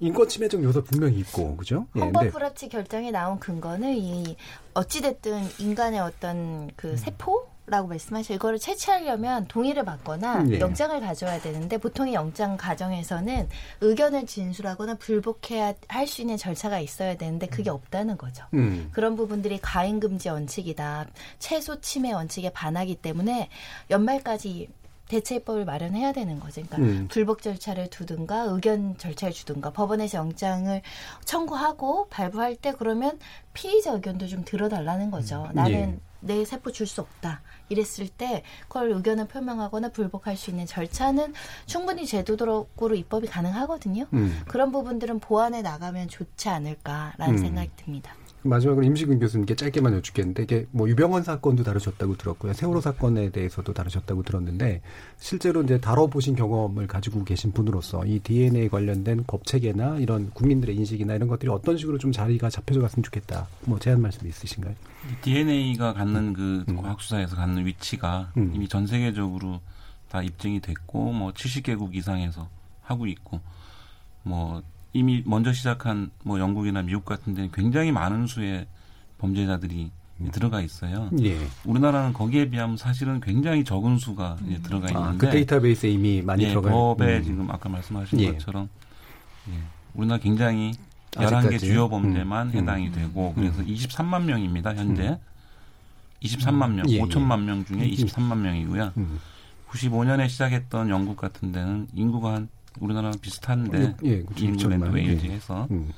B: 인권 침해적 요소 분명히 있고 그죠?
G: 예, 헌법 불합치 결정이 나온 근거는 이 어찌 됐든 인간의 어떤 그 음. 세포 라고 말씀하셔 이거를 채취하려면 동의를 받거나 네. 영장을 가져와야 되는데 보통의 영장 과정에서는 의견을 진술하거나 불복해야 할 수 있는 절차가 있어야 되는데 그게 음. 없다는 거죠. 음. 그런 부분들이 가행 금지 원칙이다. 최소 침해 원칙에 반하기 때문에 연말까지 대체법을 마련해야 되는 거죠. 그러니까 음. 불복 절차를 두든가 의견 절차를 주든가 법원에서 영장을 청구하고 발부할 때 그러면 피의자 의견도 좀 들어달라는 거죠. 음. 나는 예. 내 세포 줄 수 없다. 이랬을 때 그걸 의견을 표명하거나 불복할 수 있는 절차는 충분히 제도적으로 입법이 가능하거든요. 음. 그런 부분들은 보완해 나가면 좋지 않을까라는 음. 생각이 듭니다.
B: 마지막으로 임시근 교수님께 짧게만 여쭙겠는데 이게 뭐 유병원 사건도 다루셨다고 들었고요. 세월호 사건에 대해서도 다루셨다고 들었는데 실제로 이제 다뤄보신 경험을 가지고 계신 분으로서 이 DNA 관련된 법 체계나 이런 국민들의 인식이나 이런 것들이 어떤 식으로 좀 자리가 잡혀져 갔으면 좋겠다. 뭐 제안 말씀 있으신가요?
T: DNA가 갖는 그 음. 과학수사에서 갖는 위치가 음. 이미 전 세계적으로 다 입증이 됐고 뭐 70개국 이상에서 하고 있고 뭐 이미 먼저 시작한 뭐 영국이나 미국 같은 데는 굉장히 많은 수의 범죄자들이 음. 들어가 있어요.
B: 예.
T: 우리나라는 거기에 비하면 사실은 굉장히 적은 수가 음. 들어가 있는데 아,
B: 그 데이터베이스에 이미 많이
T: 예,
B: 들어가
T: 법에 음. 지금 아까 말씀하신 예. 것처럼 예. 우리나라 굉장히 11개 주요 범죄만 음. 해당이 음. 되고 그래서 23만 명입니다. 현재 23만 명, 예, 5천만 예. 명 중에 23만 명이고요. 95년에 시작했던 영국 같은 데는 인구가 한 우리나라랑 비슷한데 예. 잉글랜드, 웨일즈 해서 음.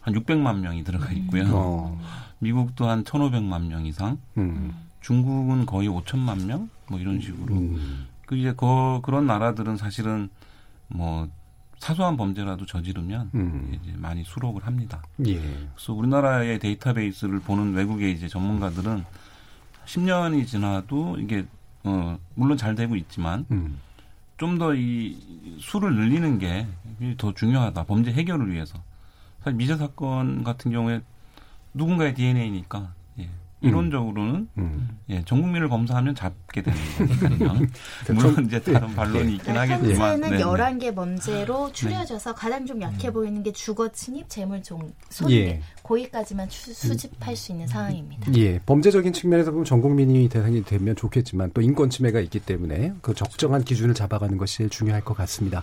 T: 한 600만 명이 들어가 있고요. 어. 미국도 한 1,500만 명 이상. 음. 중국은 거의 5천만 명? 뭐 이런 식으로. 음. 그 이제 그, 그런 나라들은 사실은 뭐 사소한 범죄라도 저지르면 음. 이제 많이 수록을 합니다.
B: 예.
T: 그래서 우리나라의 데이터베이스를 보는 외국의 이제 전문가들은 10년이 지나도 이게 어 물론 잘 되고 있지만 음. 좀 더 이 수를 늘리는 게 더 중요하다. 범죄 해결을 위해서. 사실 미제 사건 같은 경우에 누군가의 DNA니까 예. 이론적으로는 음. 예, 전 국민을 검사하면 잡게 되는 거니까요. 물론 이제 다른 반론이 네. 있긴 하겠지만.
G: 현재는 11개 범죄로 네. 추려져서 네. 가장 좀 약해 음. 보이는 게 주거 침입, 재물종, 손괴. 예. 고기까지만 추, 수집할 수 있는 상황입니다.
B: 예. 범죄적인 측면에서 보면 전 국민이 대상이 되면 좋겠지만 또 인권 침해가 있기 때문에 그 적정한 기준을 잡아가는 것이 제일 중요할 것 같습니다.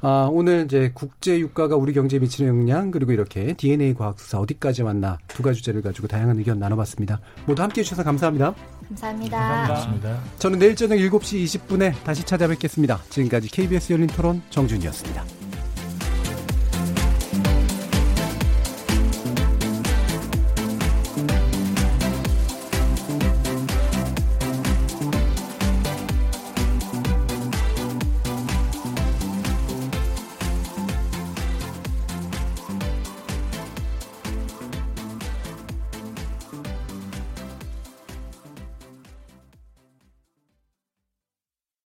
B: 아, 오늘 이제 국제 유가가 우리 경제에 미치는 영향 그리고 이렇게 DNA 과학 수사 어디까지 왔나 두 가지 주제를 가지고 다양한 의견 나눠봤습니다. 모두 함께해 주셔서 감사합니다.
G: 감사합니다.
B: 감사합니다. 저는 내일 저녁 7시 20분에 다시 찾아뵙겠습니다. 지금까지 KBS 열린 토론 정준이었습니다.